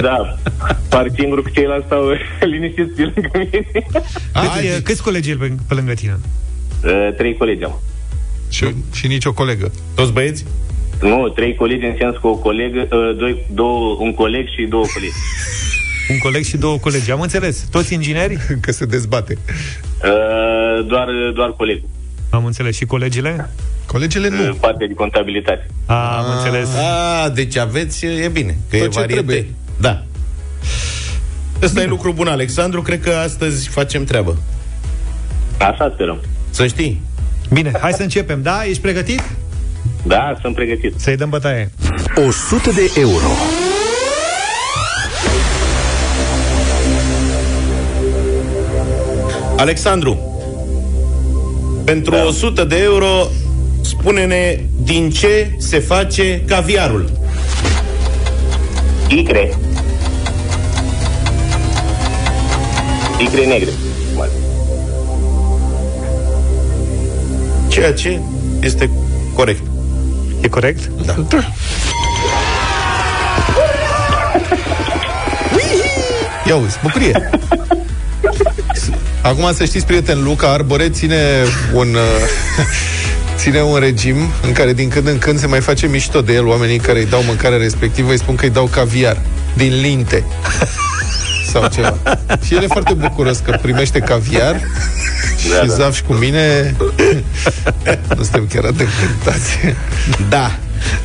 Da, par singur cu ceilalți stau liniștiți pe lângă mine. Cât, e, câți colegi e pe, pe lângă tine? Uh, Trei colegi am. Și, și nici o colegă. Toți băieți? Nu, trei colegi în sens cu o colegă, uh, doi, două, un coleg și două colegi. Un coleg și două colegi. Am înțeles. Toți ingineri? Că se dezbate. Uh, doar, doar colegul. Am înțeles. Și colegile? Colegele Uh, nu. Partea de contabilitate. A, am înțeles. A, deci aveți, e bine, că Tot e ce varietate. trebuie. Da. Ăsta e lucru bun, Alexandru, cred că astăzi facem treabă. Așa sperăm. Să știi. Bine, hai să începem. Da? Ești pregătit? Da, sunt pregătit. Să-i dăm bătaie. 100 de euro. Alexandru, pentru da. 100 de euro, spune-ne din ce se face caviarul. Icre. Icre negre. Ceea ce este corect. E corect? Da. Ia uzi, bucurie. Acum să știți, prieten, Luca Arbore ține un, uh, ține un regim în care din când în când se mai face mișto de el oamenii care îi dau mâncarea respectivă îi spun că îi dau caviar din linte sau ceva. Și el e foarte bucuros că primește caviar Da, și da. Zaf și cu mine nu suntem chiar atât încântați. Da.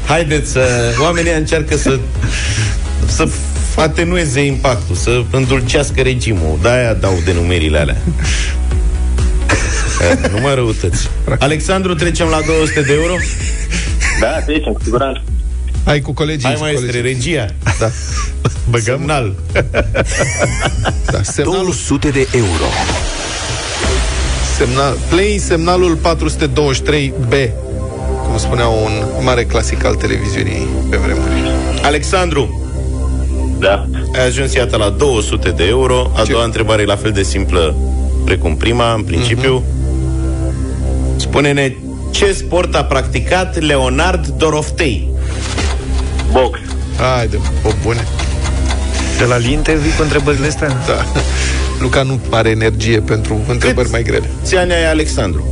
Haideți să... Oamenii încearcă să să atenueze impactul, să îndulcească regimul. De-aia dau denumirile alea. Eh, Nu mai răutăți. Alexandru, trecem la 200 de euro? Da, trecem, cu siguranță. Hai cu colegii. Hai cu mai este colegii. regia. Da. Băgăm semnal. da semnalul, 200 de euro. semnal, play semnalul 423B cum spunea un mare clasic al televiziunii pe vremuri. Alexandru, Da. ai ajuns iată la 200 de euro. A doua întrebare e la fel de simplă precum prima, în principiu. Spune-ne ce sport a practicat Leonard Doroftei? Box. Haide, pe bune. De la linte vii cu întrebările astea? Da. Luca nu are energie pentru întrebări mai grele. Ce ani ai, Alexandru?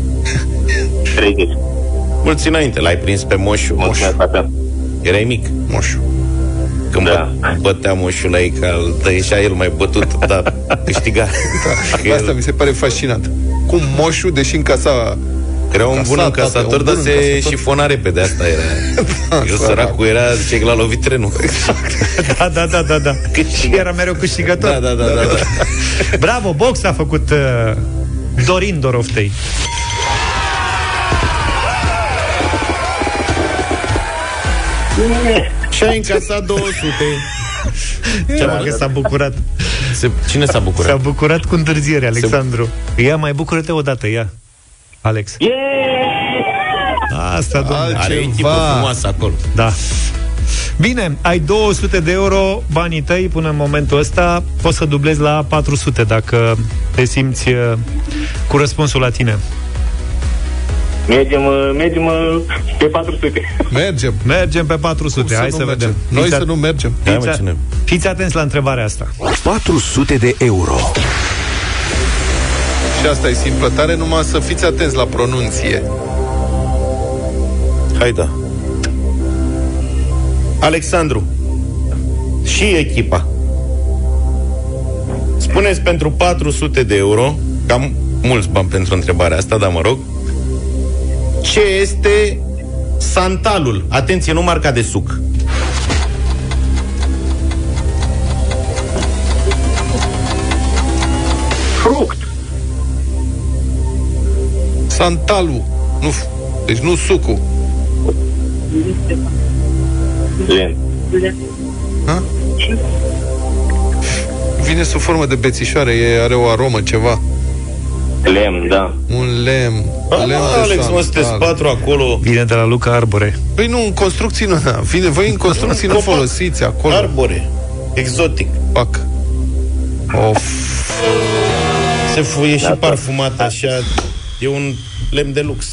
30. Mulți înainte, l-ai prins pe moșu. Mulțumesc, frate. Erai mic. Moșu. Când Da. bă- bătea moșul la ei, că îl ieșea el mai bătut, dar câștiga. Că Asta el mi se pare fascinant. Cum moșul, deși încasa era un bun Încasat, încasator, tată, un dar bun se încasator. șifona repede, asta era. El sărac. săracul era, zice că l-a lovit trenul. Da, da, da, da, da. Și era mereu câștigător. Da, da, da, da, da. Bravo, box a făcut uh, Dorin Doroftei. Și a încasat 200. Ce că s-a bucurat. Se, cine s-a bucurat? S-a bucurat cu întârziere, Alexandru. Ia, mai bucură-te odată, ia. Alex. Asta, domnule. Are o echipă Altceva. frumoasă acolo. Da. Bine, ai 200 de euro banii tăi până în momentul ăsta, poți să dublezi la 400 dacă te simți uh, cu răspunsul la tine. Mergem, uh, mergem uh, pe 400. Mergem. Mergem pe 400, Cum hai să să nu vedem. mergem? Noi Fiți să a- nu mergem. Hai, Fiți, mă, a- cine? fiți atenți la întrebarea asta. 400 de euro. Și asta e simplă tare, numai să fiți atenți la pronunție. Hai da. Alexandru. Și echipa. Spuneți pentru 400 de euro, cam mulți bani pentru întrebarea asta, dar mă rog, ce este santalul? Atenție, nu marca de suc. Fruct. Santalul. Nu, f- deci nu sucul. Len. Ha? Vine sub formă de bețișoare, e, are o aromă, ceva. Lemn, da. Un lemn. Ah, lemn de Alex, mă, sunteți santal. patru acolo. Vine de la Luca Arbore. Păi nu, în construcții nu, da. Vine, voi în construcții nu Copac. folosiți acolo. Arbore. Exotic. Pac. Of. Se fu- e și Da, da. parfumat așa. E un lemn de lux.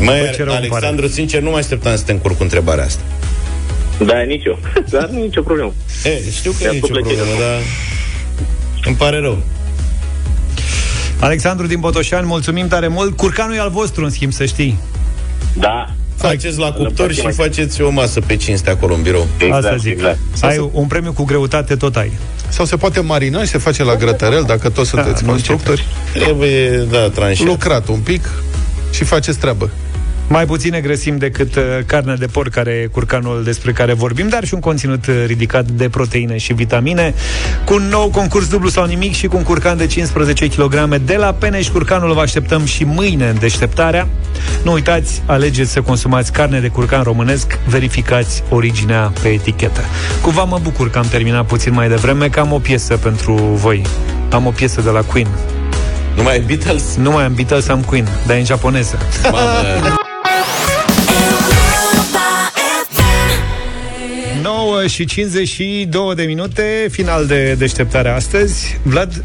Mai, Bă, ce rău îmi Alexandru, sincer, nu mă așteptam să te încurc cu întrebarea asta. Da, nici eu. Dar nu e nicio problemă. E, știu că e Mi-a nicio făcut plăcere. problemă, dar îmi pare rău. Alexandru din Botoșani, mulțumim tare mult. Curcanul e al vostru, în schimb, să știi. Da. Faceți la cuptor împărțim și mai- faceți o masă pe cinste acolo în birou. Exact, Asta zic. exact. Ai un premiu cu greutate, tot ai. Sau se poate marina și se face la grătărel, dacă toți sunteți nu constructori. Trebuie, da, tranșat. Lucrat un pic și faceți treabă. Mai puține grăsimi decât uh, carnea de porc, care e curcanul despre care vorbim, dar și un conținut uh, ridicat de proteine și vitamine, cu un nou concurs dublu sau nimic și cu un curcan de 15 kg de la Peneș. Curcanul vă așteptăm și mâine în deșteptarea. Nu uitați, alegeți să consumați carne de curcan românesc, verificați originea pe etichetă. Cumva mă bucur că am terminat puțin mai devreme, că am o piesă pentru voi. Am o piesă de la Queen. Nu mai e Beatles? Nu mai am Beatles, am Queen, dar e în japoneză. Mamă, 9 și 52 de minute, final de deșteptare astăzi. Vlad,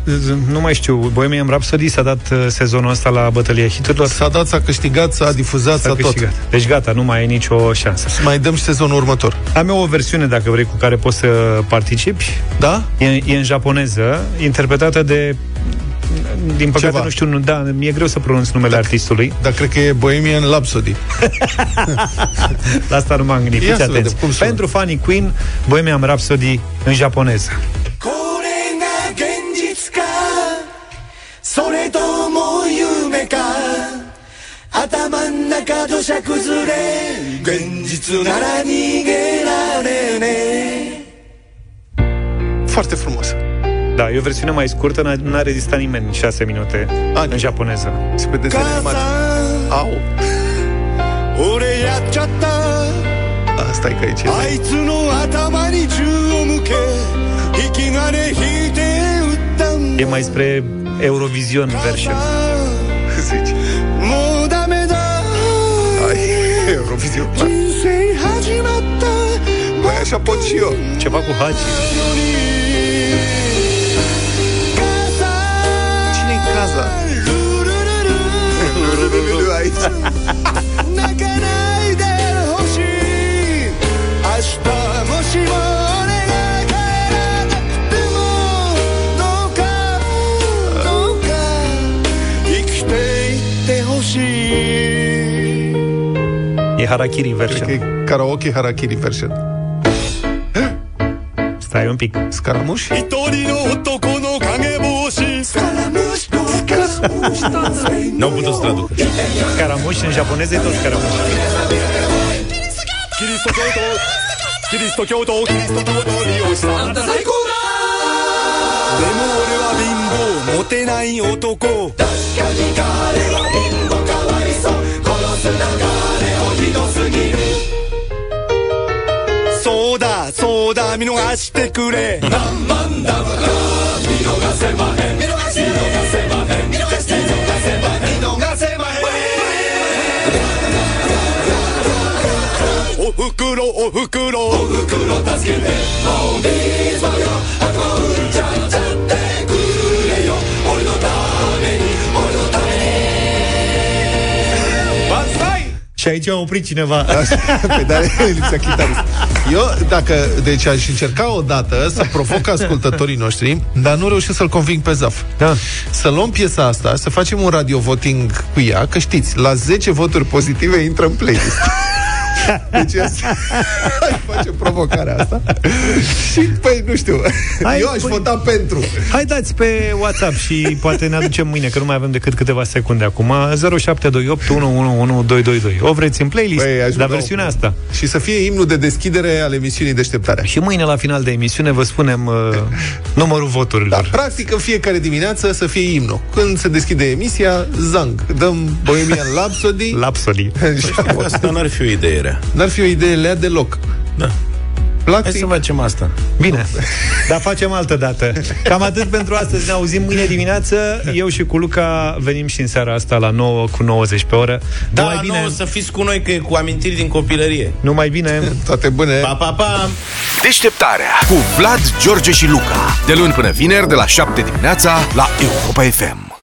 nu mai știu, Bohemian Rhapsody s-a dat uh, sezonul ăsta la bătălia hiturilor? S-a dat, s-a câștigat, s-a difuzat, s-a, tot. câștigat. Deci gata, nu mai ai nicio șansă. Mai dăm și sezonul următor. Am eu o versiune, dacă vrei, cu care poți să participi. Da? E, e în japoneză, interpretată de din păcate Ceva. nu știu, nu, da, mi-e greu să pronunț numele artistului. Dar cred că e Bohemian Rhapsody. La asta nu m-am gândit. Ia Fiți să vedem atenți. cum sună. Pentru fanii Queen, Bohemian Rhapsody în japoneză. これが現実かそれとも夢か頭ん中土砂崩れ現実なら逃げられねえ Foarte frumos. Da, e o versiune mai scurtă, n-a, n-a rezistat nimeni 6 minute A, în japoneză. Se vede Au! Asta e că aici e. E mai spre Eurovision version. Zici. Ai, Eurovision. Băi, așa pot și eu. Ceva cu Hagi. いつ泣かないでほしい明日もしも俺が帰らなくてもどうかどうか生きていってほしいハラキリバベルシャンカラオケハラキリバベルシャン Stai un pic. Scaramuș? N-au putut să traducă. Scaramuș în japoneză e tot scaramuș. キリスト教徒キリスト教徒キリスト教徒を利用したあんた最高だでも俺は貧乏モテない男確かに彼は貧乏かわいそう殺す流れをひどすぎるそうだそうだ見逃してくれ何万だ見逃せまへん見逃せまへん見逃せまへん見逃せまへんおふくろおふくろ。おふくろ助けてもうビーズバよ運んじゃっちゃって Și aici a oprit cineva. Pe dar lipsea chitarist. Eu, dacă, deci aș încerca o dată să provoc ascultătorii noștri, dar nu reușesc să-l conving pe Zaf. Da. Să luăm piesa asta, să facem un radio voting cu ea, că știți, la 10 voturi pozitive intră în playlist. Deci asta, hai facem provocarea asta. Și, păi, nu știu, Hai, eu aș păi- vota pentru. Hai dați pe WhatsApp și poate ne aducem mâine, că nu mai avem decât câteva secunde acum. 0728 111222. O vreți în playlist? Băi, aș la vrea versiunea o- asta. Și să fie imnul de deschidere al emisiunii Deșteptarea. Și mâine, la final de emisiune, vă spunem uh, numărul voturilor. Da, practic în fiecare dimineață să fie imnul. Când se deschide emisia, zang, dăm Bohemian Rhapsody. Lapsody. Asta n-ar fi o idee rea. N-ar fi o idee lea deloc. Da. Practic, Hai să facem asta. Bine, dar facem altă dată. Cam atât pentru astăzi. Ne auzim mâine dimineață. Eu și cu Luca venim și în seara asta la 9 cu 90 pe oră. Da, Numai bine. nu, să fiți cu noi, că e cu amintiri din copilărie. Numai bine. toate bune. Pa, pa, pa! Deșteptarea cu Vlad, George și Luca. De luni până vineri, de la 7 dimineața, la Europa FM.